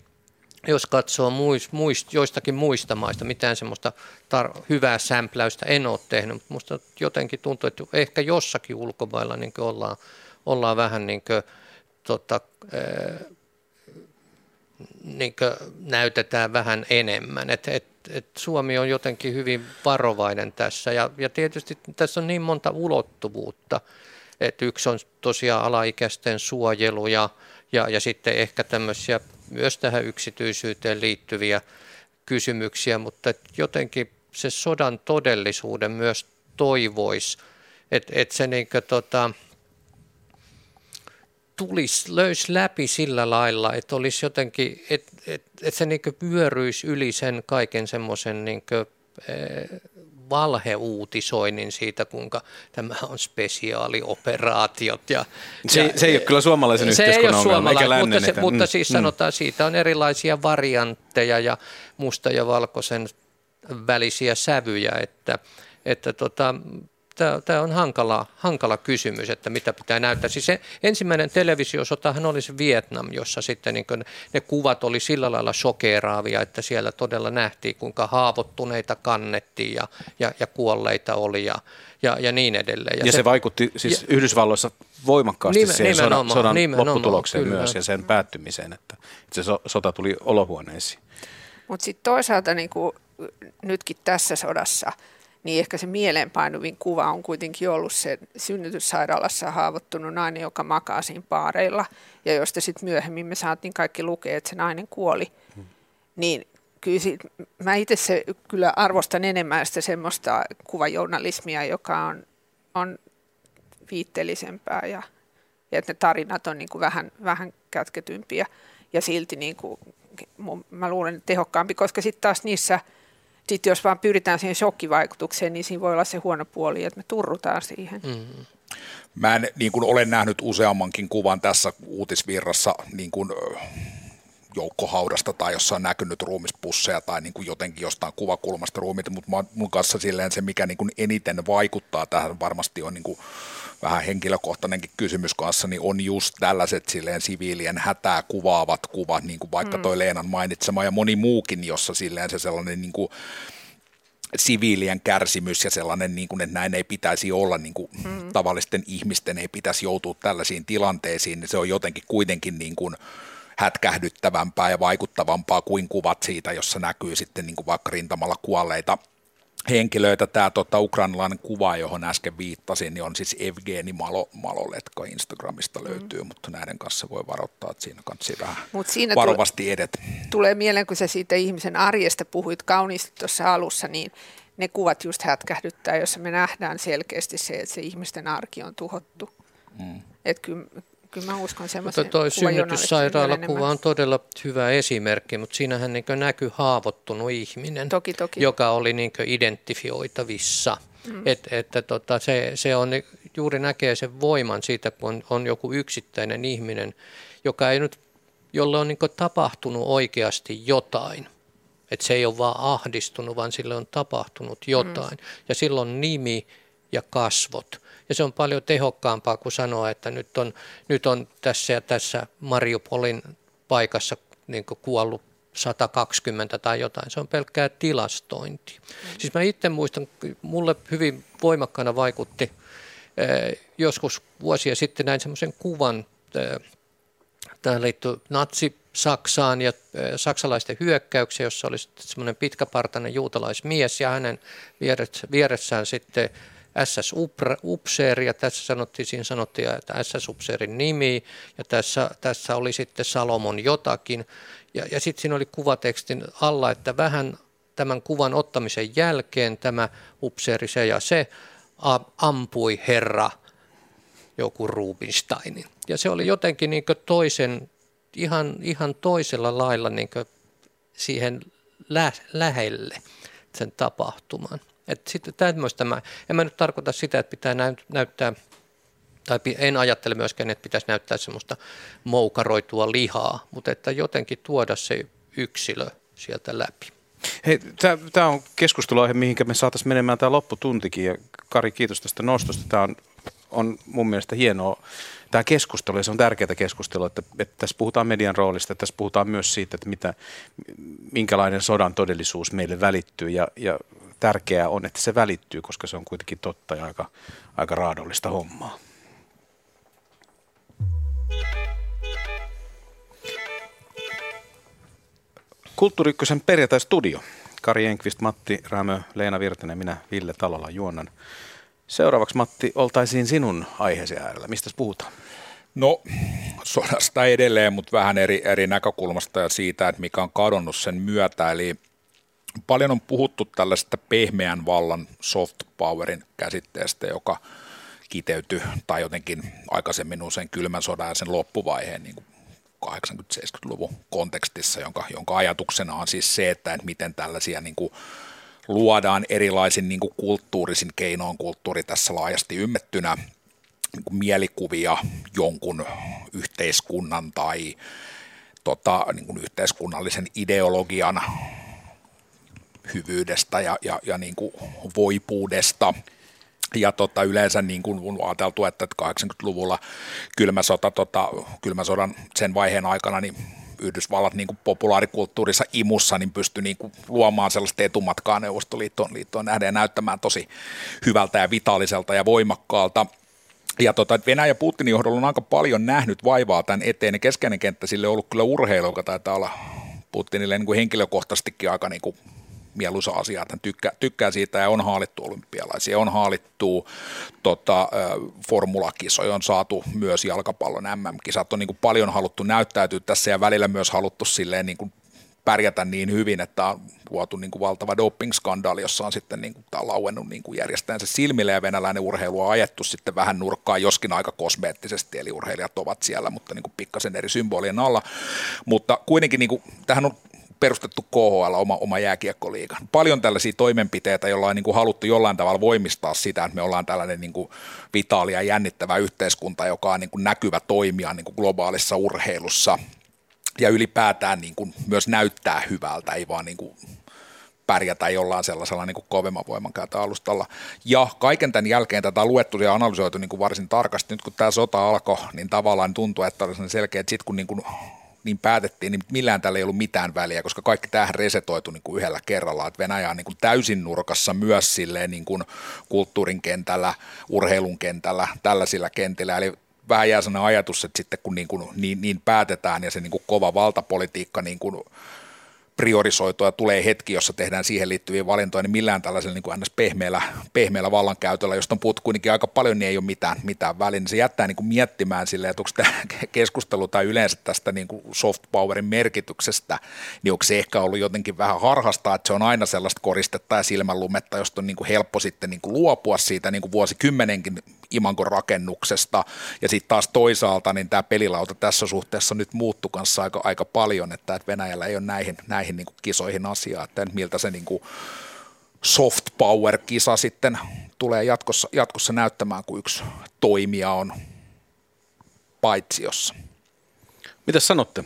jos katsoo muist, muist, joistakin muista maista, mitään semmoista tar- hyvää sämpläystä en ole tehnyt, mutta musta jotenkin tuntuu, että ehkä jossakin ulkomailla niin ollaan, ollaan vähän niin kuin, tota, niin näytetään vähän enemmän. Et, et, et Suomi on jotenkin hyvin varovainen tässä ja, ja tietysti tässä on niin monta ulottuvuutta. Et yksi on tosiaan alaikäisten suojelu ja, ja, ja sitten ehkä tämmöisiä myös tähän yksityisyyteen liittyviä kysymyksiä, mutta jotenkin se sodan todellisuuden myös toivoisi, että et se niin kuin, tota, tulisi, löysi läpi sillä lailla, että olisi jotenkin, että et, et se niin pyöryisi yli sen kaiken semmoisen niin valheuutisoinnin siitä, kuinka tämä on spesiaalioperaatiot. Ja, se, ja, se ei ole kyllä suomalaisen se yhteiskunnan ei ole ongelma, mutta, se, mutta mm, siis mm. sanotaan, siitä on erilaisia variantteja ja musta ja valkoisen välisiä sävyjä, että, että tota, tämä on hankala, hankala kysymys, että mitä pitää näyttää. Siis se ensimmäinen televisiosotahan oli se Vietnam, jossa sitten niin ne kuvat oli sillä lailla shokeraavia, että siellä todella nähtiin, kuinka haavoittuneita kannettiin ja, ja, ja kuolleita oli ja, ja, ja niin edelleen. Ja, ja se, se vaikutti siis ja, Yhdysvalloissa voimakkaasti nimen, siihen sodan, sodan lopputulokseen kyllä. myös ja sen päättymiseen, että, että se sota tuli olohuoneisiin. Mutta sitten toisaalta niin kuin nytkin tässä sodassa – niin ehkä se mieleenpainuvin kuva on kuitenkin ollut se synnytyssairaalassa haavoittunut nainen, joka makaa siinä paareilla, ja josta sitten myöhemmin me saatiin kaikki lukea, että se nainen kuoli. Hmm. Niin kyllä sit, mä itse se kyllä arvostan enemmän sitä semmoista kuvajournalismia, joka on, on viitteellisempää ja, ja että ne tarinat on niin kuin vähän, vähän kätketympiä ja silti niin kuin, mä luulen tehokkaampi, koska sitten taas niissä – sitten jos vaan pyritään siihen shokkivaikutukseen, niin siinä voi olla se huono puoli, että me turrutaan siihen. Mm-hmm. Mä en, niin kuin olen nähnyt useammankin kuvan tässä uutisvirrassa niin kuin, joukkohaudasta tai jossa on näkynyt ruumispusseja tai niin kuin jotenkin jostain kuvakulmasta ruumita, mutta mun kanssa silleen se, mikä niin kuin eniten vaikuttaa tähän varmasti on niin kuin vähän henkilökohtainenkin kysymys kanssa, niin on just tällaiset silleen siviilien hätää kuvaavat kuvat, niin kuin vaikka mm. toi Leenan mainitsema ja moni muukin, jossa silleen se sellainen niin kuin, siviilien kärsimys ja sellainen, niin kuin, että näin ei pitäisi olla, niin kuin mm. tavallisten ihmisten ei pitäisi joutua tällaisiin tilanteisiin, niin se on jotenkin kuitenkin niin kuin hätkähdyttävämpää ja vaikuttavampaa kuin kuvat siitä, jossa näkyy sitten niin kuin vaikka rintamalla kuolleita henkilöitä. Tämä tota, ukrainalainen kuva, johon äsken viittasin, niin on siis Evgeni Malo, Maloletka Instagramista löytyy, mm. mutta näiden kanssa voi varoittaa, että siinä kannattaa vähän Mut siinä varovasti tule, edet. Tulee mieleen, kun sä siitä ihmisen arjesta puhuit kauniisti tuossa alussa, niin ne kuvat just hätkähdyttää, jossa me nähdään selkeästi se, että se ihmisten arki on tuhottu. Mm. Että kyllä, kyllä mä uskon semmoisen Mutta toi synnytyssairaalakuva on todella hyvä esimerkki, mutta siinähän niin näkyy haavoittunut ihminen, toki, toki. joka oli niin identifioitavissa. Mm. Et, että tota, se, se on juuri näkee sen voiman siitä, kun on, on joku yksittäinen ihminen, joka ei nyt, jolle on niin tapahtunut oikeasti jotain. Että se ei ole vaan ahdistunut, vaan sille on tapahtunut jotain. Mm. Ja silloin nimi ja kasvot. Ja se on paljon tehokkaampaa kuin sanoa, että nyt on, nyt on tässä ja tässä Mariupolin paikassa niin kuollut 120 tai jotain. Se on pelkkää tilastointi. Mm. Siis mä itse muistan, mulle hyvin voimakkaana vaikutti eh, joskus vuosia sitten näin semmoisen kuvan, eh, tämä liittyy natsi-Saksaan ja eh, saksalaisten hyökkäyksiä, jossa oli semmoinen pitkäpartainen juutalaismies ja hänen vieressään sitten SS-upseeri ja tässä sanottiin, siinä sanottiin, että SS-upseerin nimi ja tässä, tässä oli sitten Salomon jotakin ja, ja sitten siinä oli kuvatekstin alla, että vähän tämän kuvan ottamisen jälkeen tämä upseeri se ja se ampui herra joku Rubinsteinin. Ja se oli jotenkin niin toisen, ihan, ihan toisella lailla niin siihen lä- lähelle sen tapahtuman. Että tämmöistä mä, en mä nyt tarkoita sitä, että pitää näyttää, tai en ajattele myöskään, että pitäisi näyttää semmoista moukaroitua lihaa, mutta että jotenkin tuoda se yksilö sieltä läpi. Tämä on keskusteluaihe, mihinkä me saataisiin menemään tämä lopputuntikin. Ja Kari, kiitos tästä nostosta. Tämä on, on mun mielestä hienoa tämä keskustelu, ja se on tärkeää keskustelua, että, että tässä puhutaan median roolista, että tässä puhutaan myös siitä, että mitä, minkälainen sodan todellisuus meille välittyy, ja, ja tärkeää on, että se välittyy, koska se on kuitenkin totta ja aika, aika raadollista hommaa. Kulttuuri Ykkösen perjantai-studio. Kari Enqvist, Matti Rämö, Leena Virtanen minä Ville Talola juonnan. Seuraavaksi Matti, oltaisiin sinun aiheesi äärellä. Mistä puhutaan? No sodasta edelleen, mutta vähän eri, eri näkökulmasta ja siitä, että mikä on kadonnut sen myötä. Eli paljon on puhuttu tällaista pehmeän vallan soft powerin käsitteestä, joka kiteytyi tai jotenkin aikaisemmin usein kylmän sodan ja sen loppuvaiheen niin 80-70-luvun kontekstissa, jonka, jonka ajatuksena on siis se, että miten tällaisia niin kuin luodaan erilaisin niin kuin kulttuurisin keinoin kulttuuri tässä laajasti ymmettynä niin kuin mielikuvia jonkun yhteiskunnan tai tota, niin kuin yhteiskunnallisen ideologian hyvyydestä ja, ja, ja niin kuin voipuudesta. Ja tota, yleensä niin kuin on ajateltu, että 80-luvulla kylmä sota, tota, kylmä sodan sen vaiheen aikana niin Yhdysvallat niin kuin populaarikulttuurissa imussa niin pystyi niin kuin luomaan sellaista etumatkaa Neuvostoliittoon liittoon nähden ja näyttämään tosi hyvältä ja vitaaliselta ja voimakkaalta. Ja tota, Venäjä Putinin johdolla on aika paljon nähnyt vaivaa tämän eteen ja keskeinen kenttä sille on ollut kyllä urheilu, joka taitaa olla Putinille niin kuin henkilökohtaisestikin aika niin kuin mieluisa asia, että hän tykkää, tykkää siitä ja on haalittu olympialaisia, on haalittu tota, formulakisoja, on saatu myös jalkapallon MM-kisat, on niin kuin paljon haluttu näyttäytyä tässä ja välillä myös haluttu silleen niin kuin pärjätä niin hyvin, että on vuotu niin kuin valtava doping-skandaali, jossa on sitten niin kuin, tämä on lauennut niin järjestäjänsä silmille ja venäläinen urheilu on ajettu sitten vähän nurkkaan, joskin aika kosmeettisesti, eli urheilijat ovat siellä, mutta niin kuin pikkasen eri symbolien alla. Mutta kuitenkin niin kuin, tähän on perustettu KHL, oma, oma jääkiekkoliiga. Paljon tällaisia toimenpiteitä, joilla on niin kuin haluttu jollain tavalla voimistaa sitä, että me ollaan tällainen niin kuin vitaali ja jännittävä yhteiskunta, joka on niin kuin näkyvä toimija niin kuin globaalissa urheilussa ja ylipäätään niin kuin myös näyttää hyvältä, ei vaan niin kuin pärjätä jollain sellaisella niin kuin kovemman voimankäytön alustalla. Ja kaiken tämän jälkeen tätä on luettu ja analysoitu niin kuin varsin tarkasti. Nyt kun tämä sota alkoi, niin tavallaan tuntuu, että oli selkeä, että sitten kun niin kuin niin päätettiin, niin millään tällä ei ollut mitään väliä, koska kaikki tähän resetoitu niin kuin yhdellä kerralla, että Venäjä on niin kuin täysin nurkassa myös silleen niin kuin kulttuurin kentällä, urheilun kentällä, tällaisilla kentillä, eli vähän jää sellainen ajatus, että sitten kun niin, kuin, niin, niin päätetään ja se niin kuin kova valtapolitiikka niin kuin priorisoitua, tulee hetki, jossa tehdään siihen liittyviä valintoja, niin millään tällaisella niin kuin pehmeällä, pehmeällä vallankäytöllä, josta on puhuttu kuitenkin aika paljon, niin ei ole mitään, mitään väliä. Niin se jättää niin kuin miettimään silleen, että onko tämä keskustelu tai yleensä tästä niin kuin soft powerin merkityksestä, niin onko se ehkä ollut jotenkin vähän harhasta, että se on aina sellaista koristetta ja silmänlumetta, josta on niin kuin helppo sitten niin kuin luopua siitä niin kuin vuosikymmenenkin imankon rakennuksesta. Ja sitten taas toisaalta niin tämä pelilauta tässä suhteessa nyt muuttu kanssa aika, aika paljon, että, että Venäjällä ei ole näihin, näihin niin kuin kisoihin asiaa, että miltä se niin kuin soft power-kisa sitten tulee jatkossa, jatkossa näyttämään, kun yksi toimija on paitsiossa. Mitä sanotte?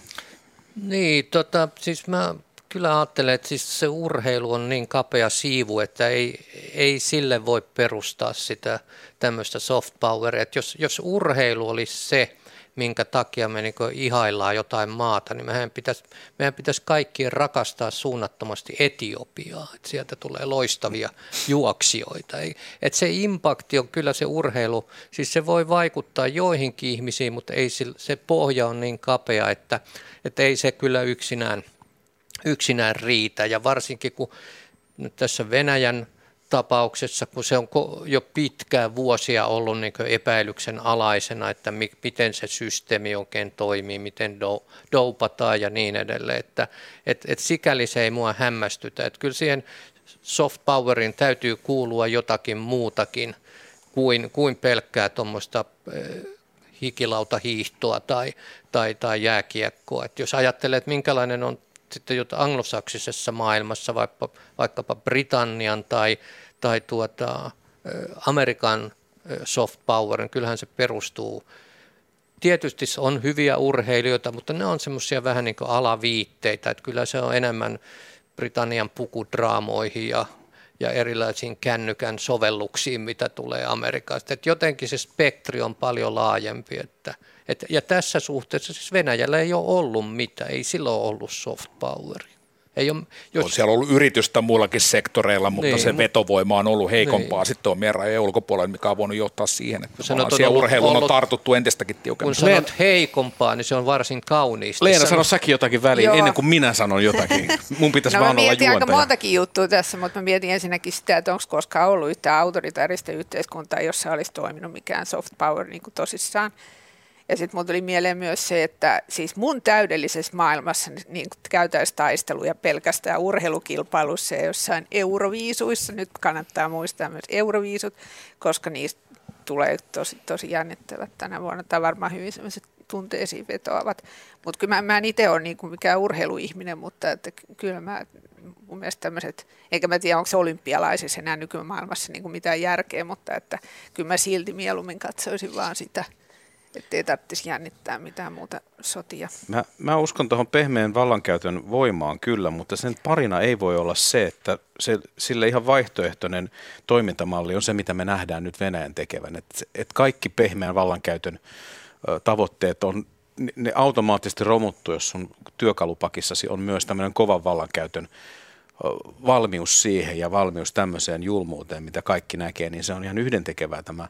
Niin, tota, siis mä kyllä ajattelen, että siis se urheilu on niin kapea siivu, että ei, ei sille voi perustaa sitä tämmöistä soft poweria. Että jos, jos urheilu olisi se, minkä takia me niin ihaillaan jotain maata, niin meidän pitäisi, meidän pitäisi kaikkien rakastaa suunnattomasti Etiopiaa, että sieltä tulee loistavia juoksijoita. Että se impakti on kyllä se urheilu, siis se voi vaikuttaa joihinkin ihmisiin, mutta ei se, se pohja on niin kapea, että, että ei se kyllä yksinään, yksinään riitä. Ja varsinkin kun nyt tässä Venäjän tapauksessa, kun se on jo pitkään vuosia ollut niin epäilyksen alaisena, että mi- miten se systeemi oikein toimii, miten do- doupataan ja niin edelleen, että et, et sikäli se ei mua hämmästytä. että kyllä siihen soft powerin täytyy kuulua jotakin muutakin kuin, kuin pelkkää tuommoista hikilautahiihtoa tai, tai, tai jääkiekkoa. Et jos ajattelee, että minkälainen on sitten jota anglosaksisessa maailmassa, vaikka, vaikkapa Britannian tai, tai tuota, Amerikan soft power, niin kyllähän se perustuu. Tietysti on hyviä urheilijoita, mutta ne on semmoisia vähän niin kuin alaviitteitä, että kyllä se on enemmän Britannian pukudraamoihin ja, ja erilaisiin kännykän sovelluksiin, mitä tulee Amerikasta. Et jotenkin se spektri on paljon laajempi. Että, et, ja tässä suhteessa siis Venäjällä ei ole ollut mitään, ei silloin ollut soft poweria. Ei ole, jos... On siellä ollut yritystä muillakin sektoreilla, mutta niin, se vetovoima on ollut heikompaa niin. sitten on meidän rajojen ulkopuolella, mikä on voinut johtaa siihen, että sanot, on urheiluun on tartuttu entistäkin tiukemmin. Kun sanot Leena, heikompaa, niin se on varsin kauniisti. Leena, sano säkin jotakin väliin, Joo. ennen kuin minä sanon jotakin. Mun pitäisi no, vaan olla juontaja. aika montakin juttua tässä, mutta mä mietin ensinnäkin sitä, että onko koskaan ollut yhtään autoritaarista yhteiskuntaa, jossa olisi toiminut mikään soft power niin kuin tosissaan. Ja sitten mun tuli mieleen myös se, että siis mun täydellisessä maailmassa niin käytäisiin taisteluja pelkästään urheilukilpailussa ja jossain euroviisuissa. Nyt kannattaa muistaa myös euroviisut, koska niistä tulee tosi, tosi jännittävät tänä vuonna, tai varmaan hyvin sellaiset tunteisiin vetoavat. Mutta kyllä mä, mä en itse ole niin kuin mikään urheiluihminen, mutta että kyllä mä mun mielestä tämmöiset, eikä mä tiedä onko se olympialaisissa enää nykymaailmassa niin kuin mitään järkeä, mutta että kyllä mä silti mieluummin katsoisin vaan sitä – että ei tarvitsisi jännittää mitään muuta sotia. Mä, mä uskon tuohon pehmeän vallankäytön voimaan kyllä, mutta sen parina ei voi olla se, että se, sille ihan vaihtoehtoinen toimintamalli on se, mitä me nähdään nyt Venäjän tekevän. Että et kaikki pehmeän vallankäytön ö, tavoitteet on, ne automaattisesti romuttu, jos sun työkalupakissasi on myös tämmöinen kovan vallankäytön valmius siihen ja valmius tämmöiseen julmuuteen, mitä kaikki näkee, niin se on ihan yhdentekevää tämä,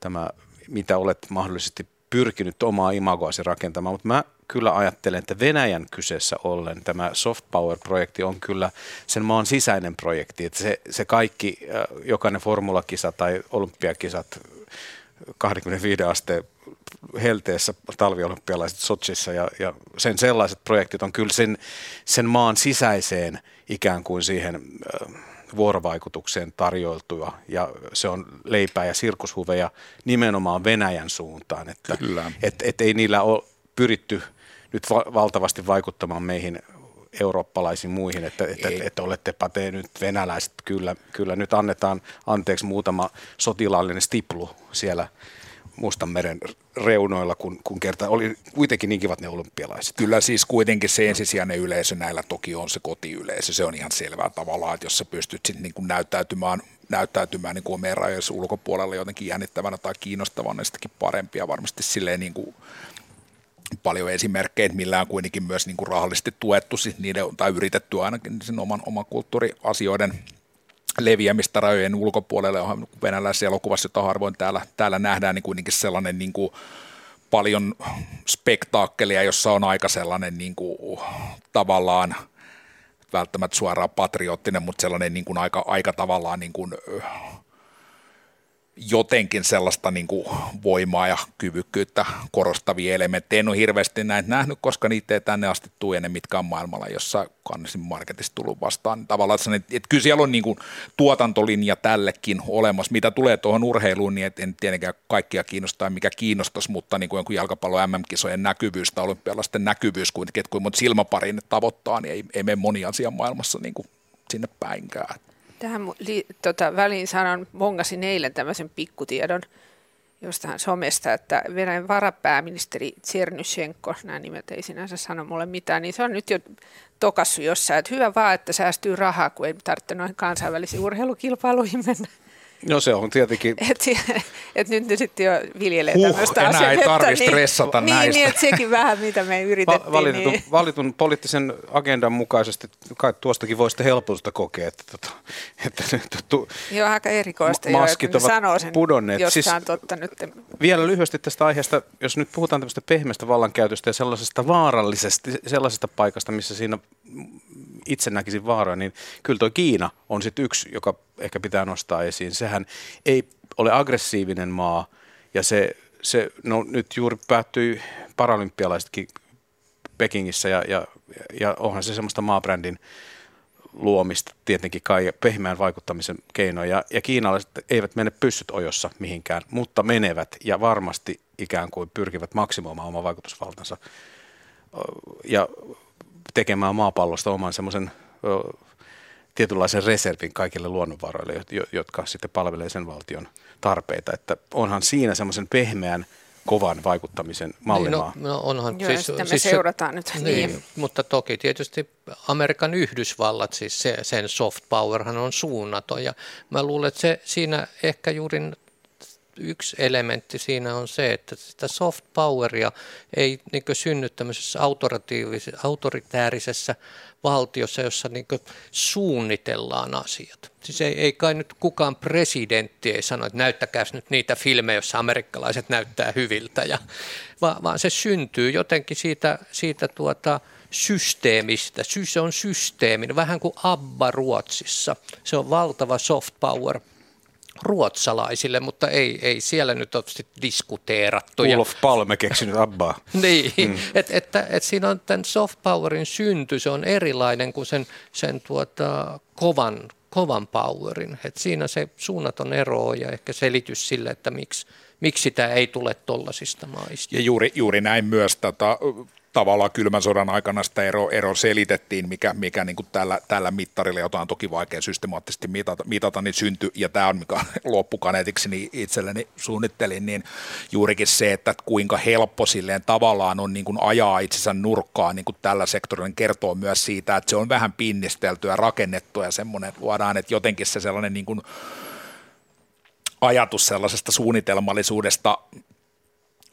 tämä mitä olet mahdollisesti pyrkinyt omaa imagoasi rakentamaan, mutta mä kyllä ajattelen, että Venäjän kyseessä ollen tämä soft power-projekti on kyllä sen maan sisäinen projekti, että se, se kaikki, äh, jokainen formulakisa tai olympiakisat 25 asteen helteessä talviolympialaiset Sotsissa ja, ja sen sellaiset projektit on kyllä sen, sen maan sisäiseen ikään kuin siihen äh, vuorovaikutukseen tarjoiltua. Ja se on leipää ja sirkushuveja nimenomaan Venäjän suuntaan, että et, et ei niillä ole pyritty nyt va- valtavasti vaikuttamaan meihin eurooppalaisiin muihin, että, että, että, että olettepa te nyt venäläiset, kyllä, kyllä nyt annetaan anteeksi muutama sotilaallinen stiplu siellä Mustanmeren reunoilla, kun, kun kerta oli kuitenkin niin kivat ne olympialaiset. Kyllä siis kuitenkin se ensisijainen yleisö näillä toki on se kotiyleisö, se on ihan selvää tavallaan, että jos sä pystyt sitten niin näyttäytymään, näyttäytymään niin kuin meidän rajojen ulkopuolella jotenkin jännittävänä tai kiinnostavana, niin sitäkin parempia varmasti silleen niin kuin paljon esimerkkejä, että millä on kuitenkin myös niin kuin rahallisesti tuettu siis niiden, tai yritetty ainakin sen oman, oman kulttuuriasioiden leviämistä rajojen ulkopuolelle. Onhan venäläisessä elokuvassa, jota harvoin täällä, täällä nähdään, niin kuitenkin sellainen niin kuin paljon spektaakkelia, jossa on aika sellainen niin kuin, tavallaan välttämättä suoraan patriottinen, mutta sellainen niin kuin aika, aika tavallaan niin kuin, jotenkin sellaista niin kuin voimaa ja kyvykkyyttä korostavia elementtejä. En ole hirveästi näitä nähnyt, koska niitä ei tänne asti tule ennen mitkään maailmalla, jossa kannesin marketissa tullut vastaan. Tavallaan, että, että kyllä siellä on niin kuin tuotantolinja tällekin olemassa. Mitä tulee tuohon urheiluun, niin en tietenkään kaikkia kiinnostaa, mikä kiinnostaisi, mutta niin kuin jonkun jalkapallon MM-kisojen näkyvyys tai olympialaisten näkyvyys kuitenkin, että kuinka silmaparin tavoittaa, niin ei, ei mene moni asia maailmassa niin kuin sinne päinkään Tähän li, tota, väliin sanon, bongasin eilen tämmöisen pikkutiedon jostain somesta, että Venäjän varapääministeri Tsernyshenko, nämä nimet ei sinänsä sano mulle mitään, niin se on nyt jo tokassu jossain, että hyvä vaan, että säästyy rahaa, kun ei tarvitse noihin kansainvälisiin urheilukilpailuihin mennä. No se on tietenkin... Et, et nyt ne sitten jo viljelee Huh, tämmöistä enää ei tarvitse stressata niin, näistä. Niin, että sekin vähän, mitä me yritettiin. Valitun, niin. valitun poliittisen agendan mukaisesti kai tuostakin voi sitten helpotusta kokea, että, tota, että, että tu, Joo, aika erikoista. Ma- jo, maskit että ne ovat sanoo sen pudonneet. Siis- totta nyt. Vielä lyhyesti tästä aiheesta, jos nyt puhutaan tämmöistä pehmeästä vallankäytöstä ja sellaisesta vaarallisesta, sellaisesta paikasta, missä siinä itse näkisin vaaroja, niin kyllä tuo Kiina on sitten yksi, joka ehkä pitää nostaa esiin. Sehän ei ole aggressiivinen maa ja se, se no nyt juuri päättyi paralympialaisetkin Pekingissä ja, ja, ja onhan se semmoista maabrändin luomista tietenkin kai pehmeän vaikuttamisen keinoja. Ja, ja kiinalaiset eivät mene pyssyt ojossa mihinkään, mutta menevät ja varmasti ikään kuin pyrkivät maksimoimaan oman vaikutusvaltansa ja tekemään maapallosta oman semmoisen tietynlaisen reservin kaikille luonnonvaroille, jo- jo- jotka sitten palvelee sen valtion tarpeita. Että onhan siinä semmoisen pehmeän, kovan vaikuttamisen Niin, mallimaa. no, no onhan Joo, siis, sitä me siis se- seurataan nyt. Niin, Niin. niin, mutta toki tietysti Amerikan Yhdysvallat, siis se, sen soft powerhan on suunnaton ja mä luulen, että se siinä ehkä juuri yksi elementti siinä on se, että sitä soft poweria ei niin synny tämmöisessä autoritäärisessä valtiossa, jossa niin suunnitellaan asiat. Siis ei, ei kai nyt kukaan presidentti ei sano, että näyttäkääs nyt niitä filmejä, joissa amerikkalaiset näyttää hyviltä, ja, vaan, vaan se syntyy jotenkin siitä, siitä tuota, systeemistä. Sy- Se on systeemi, vähän kuin ABBA Ruotsissa. Se on valtava soft power ruotsalaisille, mutta ei, ei siellä nyt ole diskuteerattu. Olof Palme keksinyt Abbaa. niin, mm. että et, et siinä on tämän soft powerin synty, se on erilainen kuin sen, sen tuota, kovan, kovan powerin. Et siinä se suunnaton ero on ja ehkä selitys sille, että miksi, miksi sitä ei tule tollaisista maista. Ja juuri, juuri näin myös tota, tavallaan kylmän sodan aikana sitä ero, ero selitettiin, mikä, mikä niin kuin tällä, tällä mittarilla, jota on toki vaikea systemaattisesti mitata, mitata niin syntyi, ja tämä on mikä loppukaneetiksi niin itselleni suunnittelin, niin juurikin se, että kuinka helppo silleen tavallaan on niin kuin ajaa itsensä nurkkaan niin kuin tällä sektorilla, niin kertoo myös siitä, että se on vähän pinnistelty ja rakennettu ja semmoinen, että luodaan, että jotenkin se sellainen niin kuin ajatus sellaisesta suunnitelmallisuudesta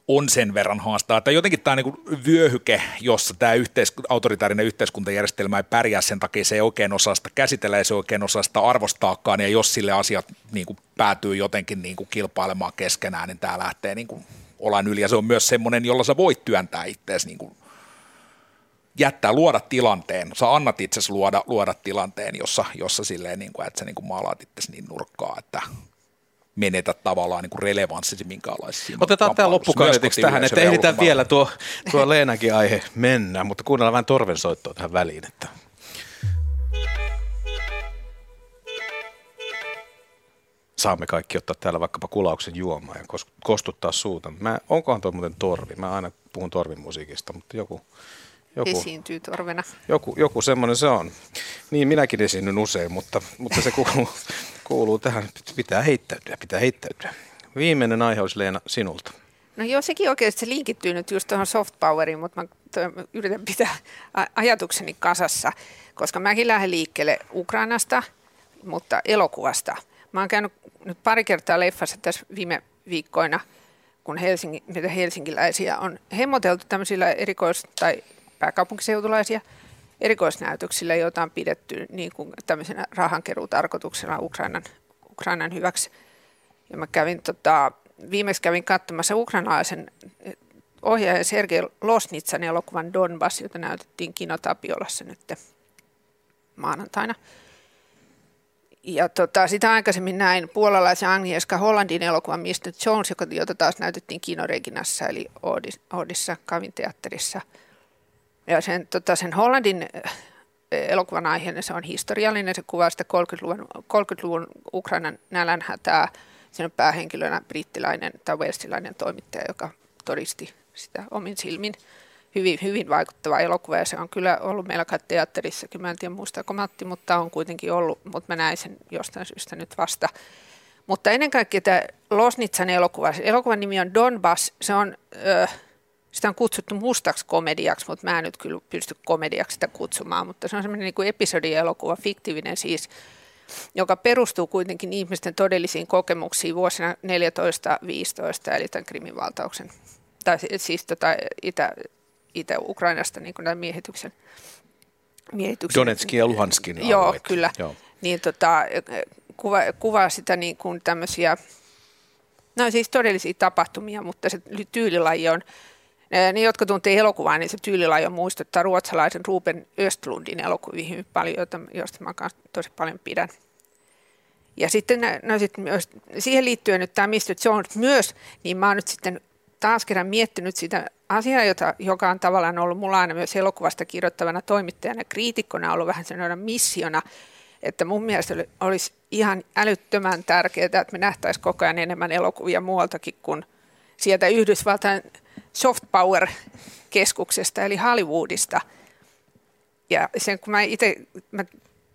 on sen verran haastaa, että jotenkin tämä niin vyöhyke, jossa tämä yhteis- autoritaarinen yhteiskuntajärjestelmä ei pärjää sen takia, se ei oikein osaa sitä käsitellä ja se ei oikein osaa sitä arvostaakaan, ja jos sille asiat niin kuin päätyy jotenkin niin kuin kilpailemaan keskenään, niin tämä lähtee niin kuin olan yli, ja se on myös semmoinen, jolla sä voit työntää itseäsi niin kuin jättää, luoda tilanteen, sä annat itsesi luoda, luoda tilanteen, jossa, jossa silleen, niin kuin, että sä niin kuin maalaat itsesi niin nurkkaa, että menetä tavallaan niin relevanssisi minkäänlaisissa Otetaan tämä loppukaneetiksi tähän, että ehditään vielä tuo, tuo Leenakin aihe mennä, mutta kuunnellaan vähän torvensoittoa tähän väliin. Että saamme kaikki ottaa täällä vaikkapa kulauksen juomaan ja kos- kostuttaa suuta. Mä, onkohan tuo muuten torvi? Mä aina puhun torvin musiikista, mutta joku, joku, Esiintyy torvena. joku, joku semmoinen se on. Niin minäkin esiinnyn usein, mutta, mutta se kuuluu, kuuluu tähän. Pitää heittäytyä, pitää heittäytyä. Viimeinen aihe olisi Leena sinulta. No joo, sekin oikeasti se linkittyy nyt just tuohon soft poweriin, mutta mä yritän pitää ajatukseni kasassa, koska mäkin lähden liikkeelle Ukrainasta, mutta elokuvasta. Mä oon käynyt nyt pari kertaa leffassa tässä viime viikkoina, kun Helsinki, mitä helsinkiläisiä on hemmoteltu tämmöisillä erikois- tai pääkaupunkiseutulaisia erikoisnäytöksillä, joita on pidetty niin kuin tämmöisenä rahankeruutarkoituksena Ukrainan, Ukrainan hyväksi. Ja mä kävin tota, viimeksi kävin katsomassa ukrainalaisen ohjaajan Sergei Losnitsan elokuvan Donbass, jota näytettiin Kinotapiolassa nyt maanantaina. Ja tota, sitä aikaisemmin näin puolalaisen Agnieszka Hollandin elokuvan Mr. Jones, jota taas näytettiin Kinoreginassa, eli Oodis- Oodissa kavinteatterissa. Ja sen, tota, sen Hollandin äh, elokuvan aiheena se on historiallinen, se kuvaa sitä 30-luvun, 30-luvun Ukrainan nälänhätää. Siinä on päähenkilönä brittiläinen tai welsilainen toimittaja, joka todisti sitä omin silmin. hyvin, hyvin vaikuttava elokuva ja se on kyllä ollut meillä kai teatterissakin. Mä en tiedä muistaako Matti, mutta on kuitenkin ollut, mutta mä näin sen jostain syystä nyt vasta. Mutta ennen kaikkea tämä Losnitsan elokuva, elokuvan nimi on Donbass, se on, ö, sitä on kutsuttu mustaksi komediaksi, mutta mä en nyt kyllä pysty komediaksi sitä kutsumaan, mutta se on semmoinen niin kuin episodielokuva, fiktiivinen siis, joka perustuu kuitenkin ihmisten todellisiin kokemuksiin vuosina 14-15, eli tämän Krimin valtauksen, tai siis tota Itä, Itä-Ukrainasta niin kuin tämän miehityksen. miehityksen. Donetskin ja Luhanskin Joo, alueet. kyllä. Joo. Niin tota, kuva, kuvaa sitä niin kuin tämmöisiä, no siis todellisia tapahtumia, mutta se tyylilaji on, ne, jotka tuntee elokuvaa, niin se tyylilaji muistuttaa ruotsalaisen Ruben Östlundin elokuvia hyvin paljon, josta mä tosi paljon pidän. Ja sitten no sit myös, siihen liittyen nyt tämä Mr. Jones myös, niin mä oon nyt sitten taas kerran miettinyt sitä asiaa, jota, joka on tavallaan ollut mulla aina myös elokuvasta kirjoittavana toimittajana, kriitikkona ollut vähän sellainen missiona, että mun mielestä olisi ihan älyttömän tärkeää, että me nähtäisiin koko ajan enemmän elokuvia muualtakin kuin sieltä Yhdysvaltain soft power-keskuksesta, eli Hollywoodista. Ja sen kun mä itse mä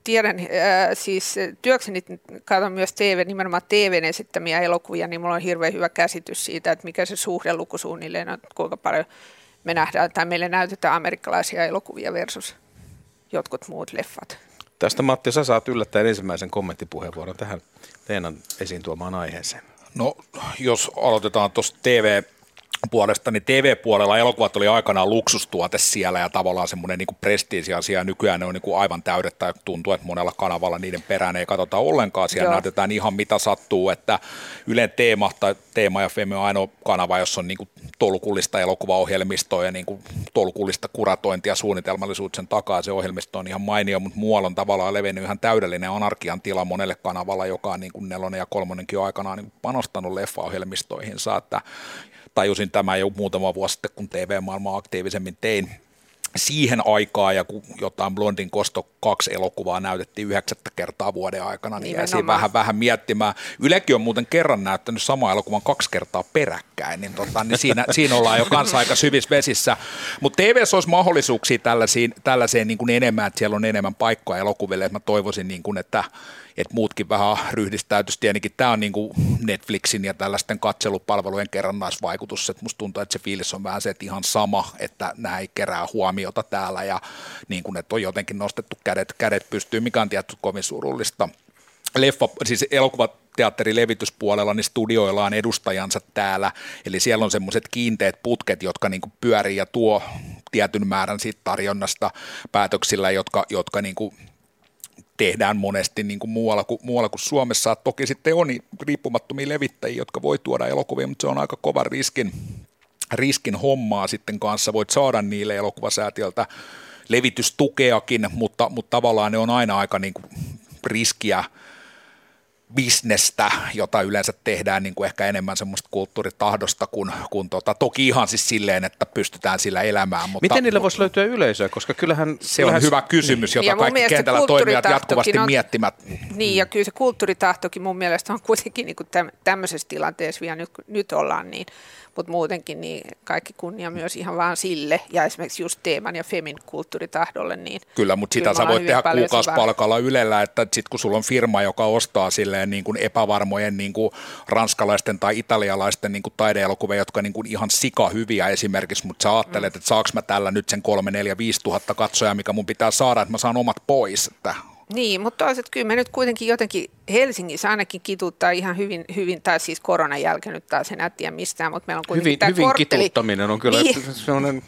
tiedän, ää, siis työkseni katson myös TV, nimenomaan TVn esittämiä elokuvia, niin mulla on hirveän hyvä käsitys siitä, että mikä se suhdeluku suunnilleen on, kuinka paljon me nähdään tai meille näytetään amerikkalaisia elokuvia versus jotkut muut leffat. Tästä Matti, sä saat yllättäen ensimmäisen kommenttipuheenvuoron tähän Teenan esiin tuomaan aiheeseen. No, jos aloitetaan tuosta TV puolesta, niin TV-puolella elokuvat oli aikanaan luksustuote siellä ja tavallaan semmoinen niin prestiisiasia. Nykyään ne on niin kuin aivan täydet tai tuntuu, että monella kanavalla niiden perään ei katsota ollenkaan. Siellä Joo. näytetään ihan mitä sattuu, että Ylen teema tai Teema ja Femme on ainoa kanava, jossa on niin kuin tolkullista elokuvaohjelmistoa ja niin kuin tolkullista kuratointia suunnitelmallisuutta sen takaa. Se ohjelmisto on ihan mainio, mutta muualla on tavallaan levennyt ihan täydellinen anarkian tila monelle kanavalla, joka on niin kuin nelonen ja kolmonenkin aikanaan niin panostanut leffaohjelmistoihinsa, että tajusin tämä jo muutama vuosi sitten, kun TV-maailmaa aktiivisemmin tein siihen aikaan, ja kun jotain Blondin kosto kaksi elokuvaa näytettiin yhdeksättä kertaa vuoden aikana, niin jäi vähän, vähän miettimään. Ylekin on muuten kerran näyttänyt sama elokuvan kaksi kertaa peräkkäin, niin, tota, niin siinä, siinä ollaan jo kanssa aika syvissä vesissä. Mutta TV olisi mahdollisuuksia tällaisiin, tällaiseen niin kuin enemmän, että siellä on enemmän paikkoja elokuville, että mä toivoisin, niin kuin, että että muutkin vähän ryhdistäytyisi. Tietenkin tämä on niin kuin Netflixin ja tällaisten katselupalvelujen kerrannaisvaikutus, että musta tuntuu, että se fiilis on vähän se, että ihan sama, että nämä ei kerää huomiota täällä ja niin kuin, että on jotenkin nostettu kädet, kädet pystyy, mikä on tietty kovin surullista. Leffa, siis elokuvat teatterilevityspuolella, niin studioilla on edustajansa täällä, eli siellä on semmoiset kiinteät putket, jotka niin pyörii ja tuo tietyn määrän siitä tarjonnasta päätöksillä, jotka, jotka niin tehdään monesti niin kuin muualla, kuin, muualla kuin Suomessa. Toki sitten on riippumattomia levittäjiä, jotka voi tuoda elokuvia, mutta se on aika kova riskin, riskin hommaa sitten kanssa. Voit saada niille elokuvasäätiöltä levitystukeakin, mutta, mutta tavallaan ne on aina aika niin kuin riskiä bisnestä, jota yleensä tehdään niin kuin ehkä enemmän semmoista kulttuuritahdosta kuin, kuin tota, toki ihan siis silleen, että pystytään sillä elämään. Mutta, Miten niille voisi löytyä yleisöä, koska kyllähän... Se on hyvä kysymys, jota ja kaikki kentällä toimijat jatkuvasti on, miettimät. Niin ja kyllä se kulttuuritahtokin mun mielestä on kuitenkin niin kuin tämmöisessä tilanteessa vielä nyt, nyt ollaan niin mutta muutenkin niin kaikki kunnia myös ihan vaan sille ja esimerkiksi just teeman ja femin kulttuuritahdolle. Niin kyllä, mutta sitä sä voit tehdä kuukausipalkalla Ylellä, että sitten kun sulla on firma, joka ostaa silleen niin kuin epävarmojen niin kuin ranskalaisten tai italialaisten niin kuin taideelokuvia, jotka niin kuin ihan sika hyviä esimerkiksi, mutta sä ajattelet, mm. että saaks mä tällä nyt sen 3, 4, 5 tuhatta katsojaa, mikä mun pitää saada, että mä saan omat pois, että niin, mutta toisaalta kyllä me nyt kuitenkin jotenkin Helsingissä ainakin kituttaa ihan hyvin, hyvin tai siis koronan jälkeen nyt taas enää tiedä mistään, mutta meillä on kuitenkin hyvin, tämä hyvin kortteli. kituttaminen on kyllä niin. sellainen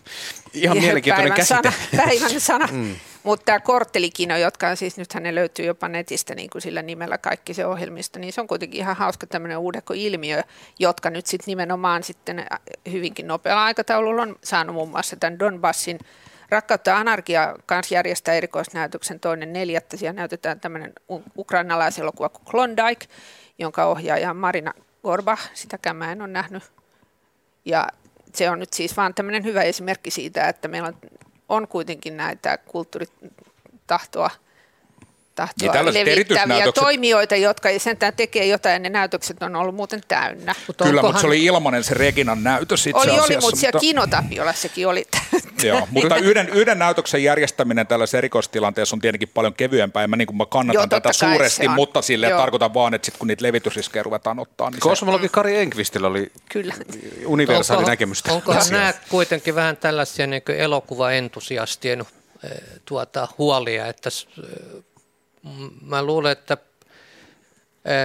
ihan ja mielenkiintoinen päivän käsite. Sana, päivän sana. mm. Mutta tämä korttelikino, jotka on siis, nythän ne löytyy jopa netistä niin kuin sillä nimellä kaikki se ohjelmisto, niin se on kuitenkin ihan hauska tämmöinen uudekko-ilmiö, jotka nyt sitten nimenomaan sitten hyvinkin nopealla aikataululla on saanut muun muassa tämän Donbassin Rakkautta Anarkia kanssa järjestää erikoisnäytöksen toinen neljättä. Siellä näytetään tämmöinen ukrainalaiselokuva kuin Klondike, jonka ohjaaja Marina Gorba, sitäkään mä en ole nähnyt. Ja se on nyt siis vaan tämmöinen hyvä esimerkki siitä, että meillä on, on kuitenkin näitä kulttuuritahtoa tahtoa niin levittäviä toimijoita, jotka sentään tekee jotain, ne näytökset on ollut muuten täynnä. Mutta Kyllä, onkohan... mutta se oli ilmanen se Reginan näytös itse oli, asiassa. Oli, mutta siellä Kinotapiolassakin oli Joo, mutta yhden, yhden näytöksen järjestäminen tällaisessa erikoistilanteessa on tietenkin paljon kevyempää. Ja mä, niin kuin mä kannatan Joo, tätä suuresti, mutta sille tarkoitan vaan, että sit kun niitä levitysriskejä ruvetaan ottaa. Niin Kosmologi se... Kari Enqvistillä oli Kyllä. universaali onko, näkemys. Onkohan nämä kuitenkin vähän tällaisia niin elokuvaentusiastien eh, tuota, huolia, että mä luulen, että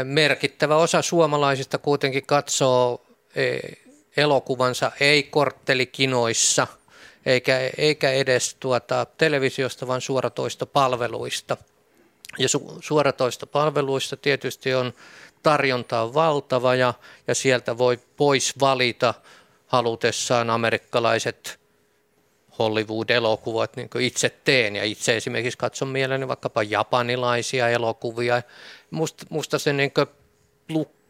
merkittävä osa suomalaisista kuitenkin katsoo elokuvansa ei korttelikinoissa eikä, eikä edes tuota televisiosta, vaan suoratoista palveluista. Ja su, suoratoista palveluista tietysti on tarjonta on valtava ja, ja sieltä voi pois valita halutessaan amerikkalaiset Hollywood-elokuvat, niin itse teen. Ja itse esimerkiksi katson mielelläni vaikkapa japanilaisia elokuvia. Musta, musta se niin kuin,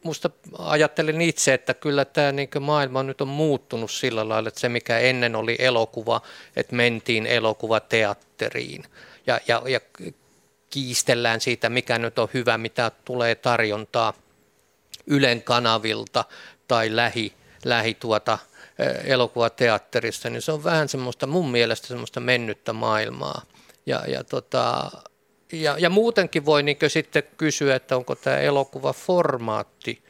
musta ajattelin itse, että kyllä tämä niin maailma nyt on muuttunut sillä lailla, että se mikä ennen oli elokuva, että mentiin elokuvateatteriin ja, ja, ja kiistellään siitä, mikä nyt on hyvä, mitä tulee tarjontaa Ylen kanavilta tai lähi, lähi tuota, elokuvateatterista, niin se on vähän semmoista mun mielestä semmoista mennyttä maailmaa. Ja, ja, tota, ja, ja muutenkin voi niin sitten kysyä, että onko tämä elokuvaformaatti,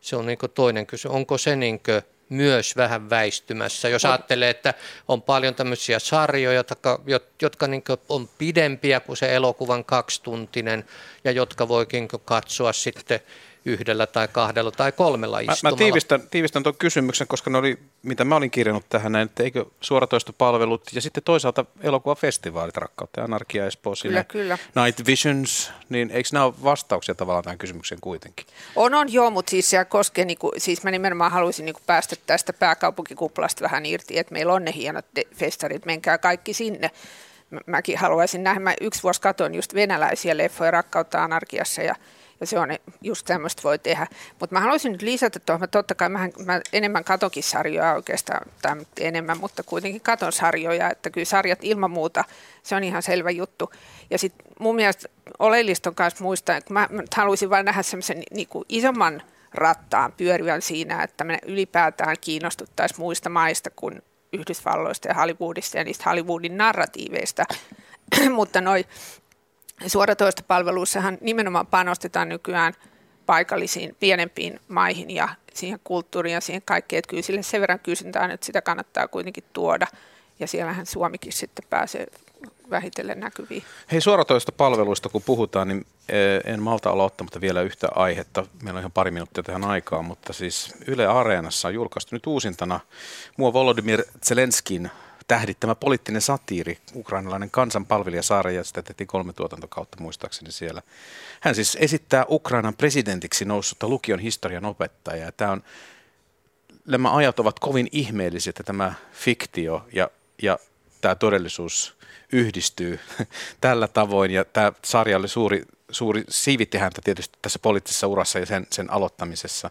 se on niin toinen kysymys, onko se niin myös vähän väistymässä. Jos ajattelee, että on paljon tämmöisiä sarjoja, jotka, jotka niin on pidempiä kuin se elokuvan kaksituntinen ja jotka voikin katsoa sitten yhdellä tai kahdella tai kolmella istumalla. Mä, mä tiivistän, tiivistän tuon kysymyksen, koska ne oli, mitä mä olin kirjannut tähän, että eikö suoratoistopalvelut ja sitten toisaalta elokuvafestivaalit, Rakkautta ja Anarkia Espoo, kyllä, kyllä. Night Visions, niin eikö nämä ole vastauksia tavallaan tähän kysymykseen kuitenkin? On, on joo, mutta siis se koskee, niin kuin, siis mä nimenomaan haluaisin niin kuin päästä tästä pääkaupunkikuplasta vähän irti, että meillä on ne hienot festarit, menkää kaikki sinne mäkin haluaisin nähdä. Mä yksi vuosi katoin just venäläisiä leffoja Rakkautta anarkiassa ja ja se on just tämmöistä voi tehdä. Mutta mä haluaisin nyt lisätä tuohon, totta kai mä, mä enemmän katokin sarjoja oikeastaan, tai enemmän, mutta kuitenkin katon sarjoja, että kyllä sarjat ilman muuta, se on ihan selvä juttu. Ja sitten mun mielestä oleellista on myös muistaa, että mä, mä haluaisin vain nähdä semmoisen niin isomman rattaan pyörivän siinä, että me ylipäätään kiinnostuttaisiin muista maista kuin Yhdysvalloista ja Hollywoodista ja niistä Hollywoodin narratiiveista. mutta noi Suoratoistopalveluissahan nimenomaan panostetaan nykyään paikallisiin pienempiin maihin ja siihen kulttuuriin ja siihen kaikkeen, että kyllä sille sen verran kysyntää, että sitä kannattaa kuitenkin tuoda. Ja siellähän Suomikin sitten pääsee vähitellen näkyviin. Hei suoratoista palveluista kun puhutaan, niin eh, en malta olla ottamatta vielä yhtä aihetta. Meillä on ihan pari minuuttia tähän aikaan, mutta siis Yle Areenassa on julkaistu nyt uusintana mua Volodymyr Zelenskin tähdittämä poliittinen satiiri, ukrainalainen kansanpalvelija Saara, ja sitä tehtiin kolme tuotantokautta muistaakseni siellä. Hän siis esittää Ukrainan presidentiksi noussutta lukion historian opettajaa. Tämä on, nämä ajat ovat kovin ihmeellisiä, että tämä fiktio ja, ja tämä todellisuus yhdistyy tällä tavoin. Ja tämä sarja oli suuri, suuri siivitti häntä tietysti tässä poliittisessa urassa ja sen, sen aloittamisessa.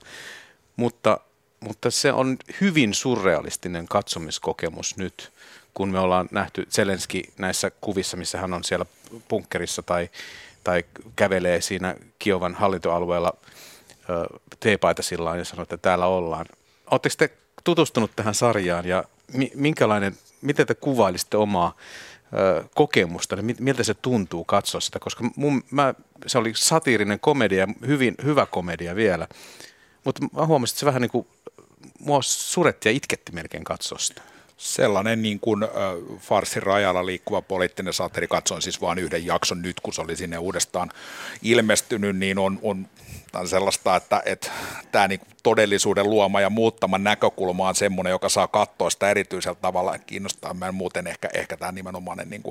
Mutta, mutta se on hyvin surrealistinen katsomiskokemus nyt kun me ollaan nähty Zelenski näissä kuvissa, missä hän on siellä punkkerissa tai, tai kävelee siinä Kiovan hallintoalueella teepaitasilla ja sanoo, että täällä ollaan. Oletteko te tutustunut tähän sarjaan ja minkälainen, miten te kuvailisitte omaa kokemusta, niin miltä se tuntuu katsoa sitä, koska mun, mä, se oli satiirinen komedia, hyvin hyvä komedia vielä, mutta mä huomasin, että se vähän niin kuin, mua suretti ja itketti melkein katsoa sitä sellainen niin kuin äh, farsin rajalla liikkuva poliittinen satiri, katsoin siis vain yhden jakson nyt, kun se oli sinne uudestaan ilmestynyt, niin on, on sellaista, että, että tämä niin todellisuuden luoma ja muuttama näkökulma on semmoinen, joka saa katsoa sitä erityisellä tavalla. Kiinnostaa mä muuten ehkä, ehkä tämä nimenomainen niin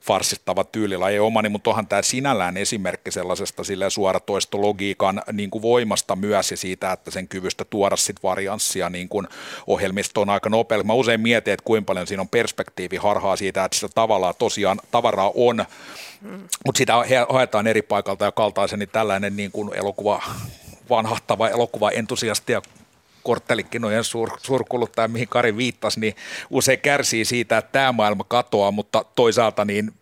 farsittava tyylillä ei omani, mutta onhan tämä sinällään esimerkki sellaisesta suoratoistologiikan niin voimasta myös ja siitä, että sen kyvystä tuoda sit varianssia niin kuin ohjelmistoon aika nopeasti. Mä usein mietin, että kuinka paljon siinä on perspektiivi harhaa siitä, että sitä tavallaan tosiaan tavaraa on. Mutta sitä haetaan eri paikalta ja kaltaisen, niin tällainen niin kuin elokuva vanhahtava elokuva-entusiasti ja korttelikinojen suur, suurkuluttaja, mihin Kari viittasi, niin usein kärsii siitä, että tämä maailma katoaa, mutta toisaalta niin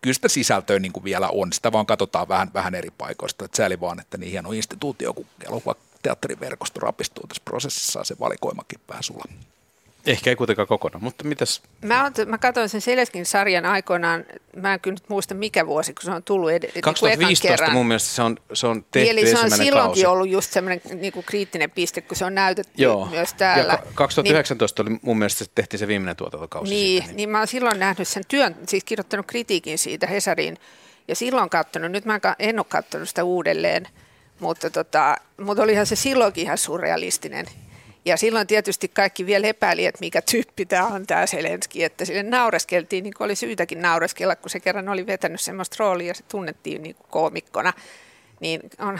kyllä sitä sisältöä niin kuin vielä on. Sitä vaan katsotaan vähän, vähän eri paikoista. Että sääli vaan, että niin hieno instituutio kuin elokuva teatteriverkosto rapistuu tässä prosessissa se valikoimakin vähän sulla. Ehkä ei kuitenkaan kokonaan, mutta mitäs? Mä, on, mä katsoin sen Seleskin sarjan aikoinaan, mä en kyllä nyt muista mikä vuosi, kun se on tullut ed- 2015 niin mun mielestä se on, se on tehty Eli se on silloinkin kausi. ollut just semmoinen niin kuin kriittinen piste, kun se on näytetty Joo. myös täällä. Ja 2019 niin, oli mun mielestä se tehtiin se viimeinen tuotantokausi. Niin, sitten, niin. niin mä oon silloin nähnyt sen työn, siis kirjoittanut kritiikin siitä Hesariin, ja silloin katsonut, nyt mä en ole katsonut sitä uudelleen, mutta, tota, mutta olihan se silloinkin ihan surrealistinen. Ja silloin tietysti kaikki vielä epäili, että mikä tyyppi tämä on tämä Selenski, että sille naureskeltiin, niin kuin oli syytäkin naureskella, kun se kerran oli vetänyt semmoista roolia ja se tunnettiin niin kuin koomikkona. Niin on,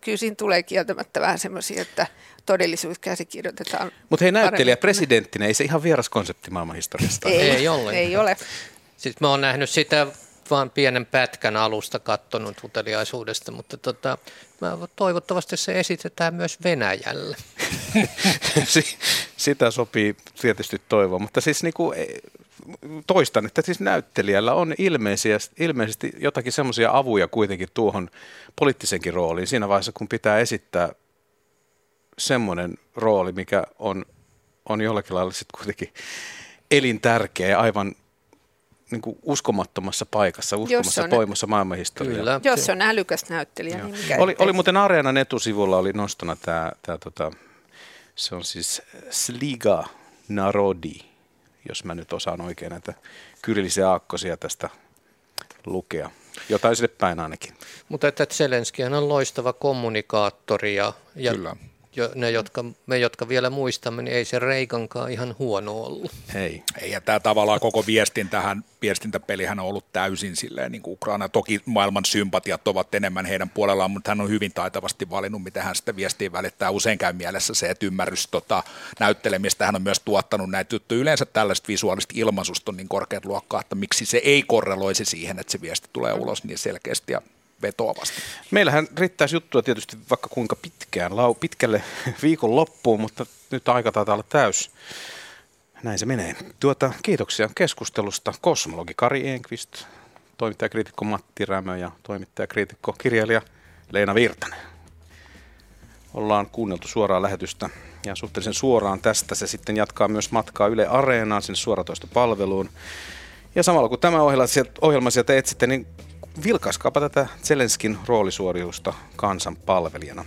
kyllä siinä tulee kieltämättä vähän semmoisia, että todellisuus käsikirjoitetaan. Mutta hei näyttelijä presidenttinä, ei se ihan vieras konsepti maailman historiasta. Ei, ei, ole. ei ole. Sitten mä oon nähnyt sitä vain pienen pätkän alusta kattonut uteliaisuudesta, mutta tota, mä toivottavasti se esitetään myös Venäjälle. Sitä sopii tietysti toivoa, mutta siis niin kuin, e, toistan, että siis näyttelijällä on ilmeisesti jotakin semmoisia avuja kuitenkin tuohon poliittisenkin rooliin siinä vaiheessa, kun pitää esittää semmoinen rooli, mikä on, on jollakin lailla sitten kuitenkin elintärkeä ja aivan niin kuin uskomattomassa paikassa, uskomassa poimassa maailmanhistoriaa. Kyllä. Jos on älykäs näyttelijä, Joo. niin mikä oli, oli muuten Areenan etusivulla oli nostana tämä, tämä tota, se on siis Sliga Narodi, jos mä nyt osaan oikein näitä kyrillisiä aakkosia tästä lukea. Jotain sille päin ainakin. Mutta että Zelenski on loistava kommunikaattori ja, ja Kyllä jo, ne, jotka, me, jotka vielä muistamme, niin ei se Reikankaan ihan huono ollut. Ei. ei ja tämä tavallaan koko viestintähän, viestintäpelihän on ollut täysin silleen, niin kuin Ukraina. Toki maailman sympatiat ovat enemmän heidän puolellaan, mutta hän on hyvin taitavasti valinnut, miten hän sitä viestiä välittää. Usein käy mielessä se, että ymmärrys tota, näyttelemistä hän on myös tuottanut näitä juttuja. Yleensä tällaista visuaalista ilmaisusta on niin korkeat luokkaa, että miksi se ei korreloisi siihen, että se viesti tulee ulos niin selkeästi ja vetoavasti. Meillähän riittäisi juttua tietysti vaikka kuinka pitkään, lau, pitkälle viikon loppuun, mutta nyt aika taitaa olla täys. Näin se menee. Tuota, kiitoksia keskustelusta. Kosmologi Kari Enqvist, toimittajakriitikko Matti Rämö ja toimittajakriitikko kirjailija Leena Virtanen. Ollaan kuunneltu suoraan lähetystä ja suhteellisen suoraan tästä se sitten jatkaa myös matkaa Yle Areenaan sinne suoratoistopalveluun. Ja samalla kun tämä ohjelma sieltä, ohjelma sieltä etsitte, niin vilkaiskaapa tätä Zelenskin roolisuoriusta kansan palvelijana.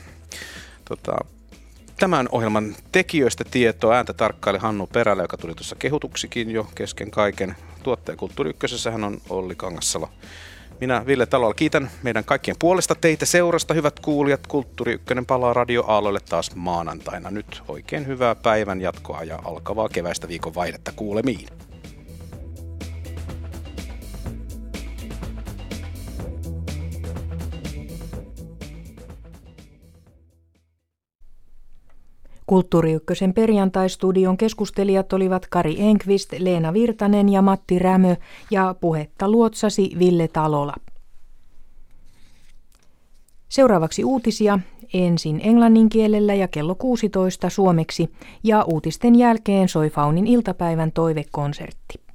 Tota, tämän ohjelman tekijöistä tietoa ääntä tarkkaili Hannu Perälä, joka tuli tuossa kehutuksikin jo kesken kaiken. Tuottaja Kulttuuri hän on Olli Kangassalo. Minä Ville Talolla kiitän meidän kaikkien puolesta teitä seurasta, hyvät kuulijat. Kulttuuri Ykkönen palaa Radio Aalloille taas maanantaina. Nyt oikein hyvää päivän jatkoa ja alkavaa keväistä viikon vaihdetta kuulemiin. Kulttuuri Ykkösen perjantaistudion keskustelijat olivat Kari Enqvist, Leena Virtanen ja Matti Rämö ja puhetta luotsasi Ville Talola. Seuraavaksi uutisia, ensin englannin kielellä ja kello 16 suomeksi ja uutisten jälkeen soi Faunin iltapäivän toivekonsertti.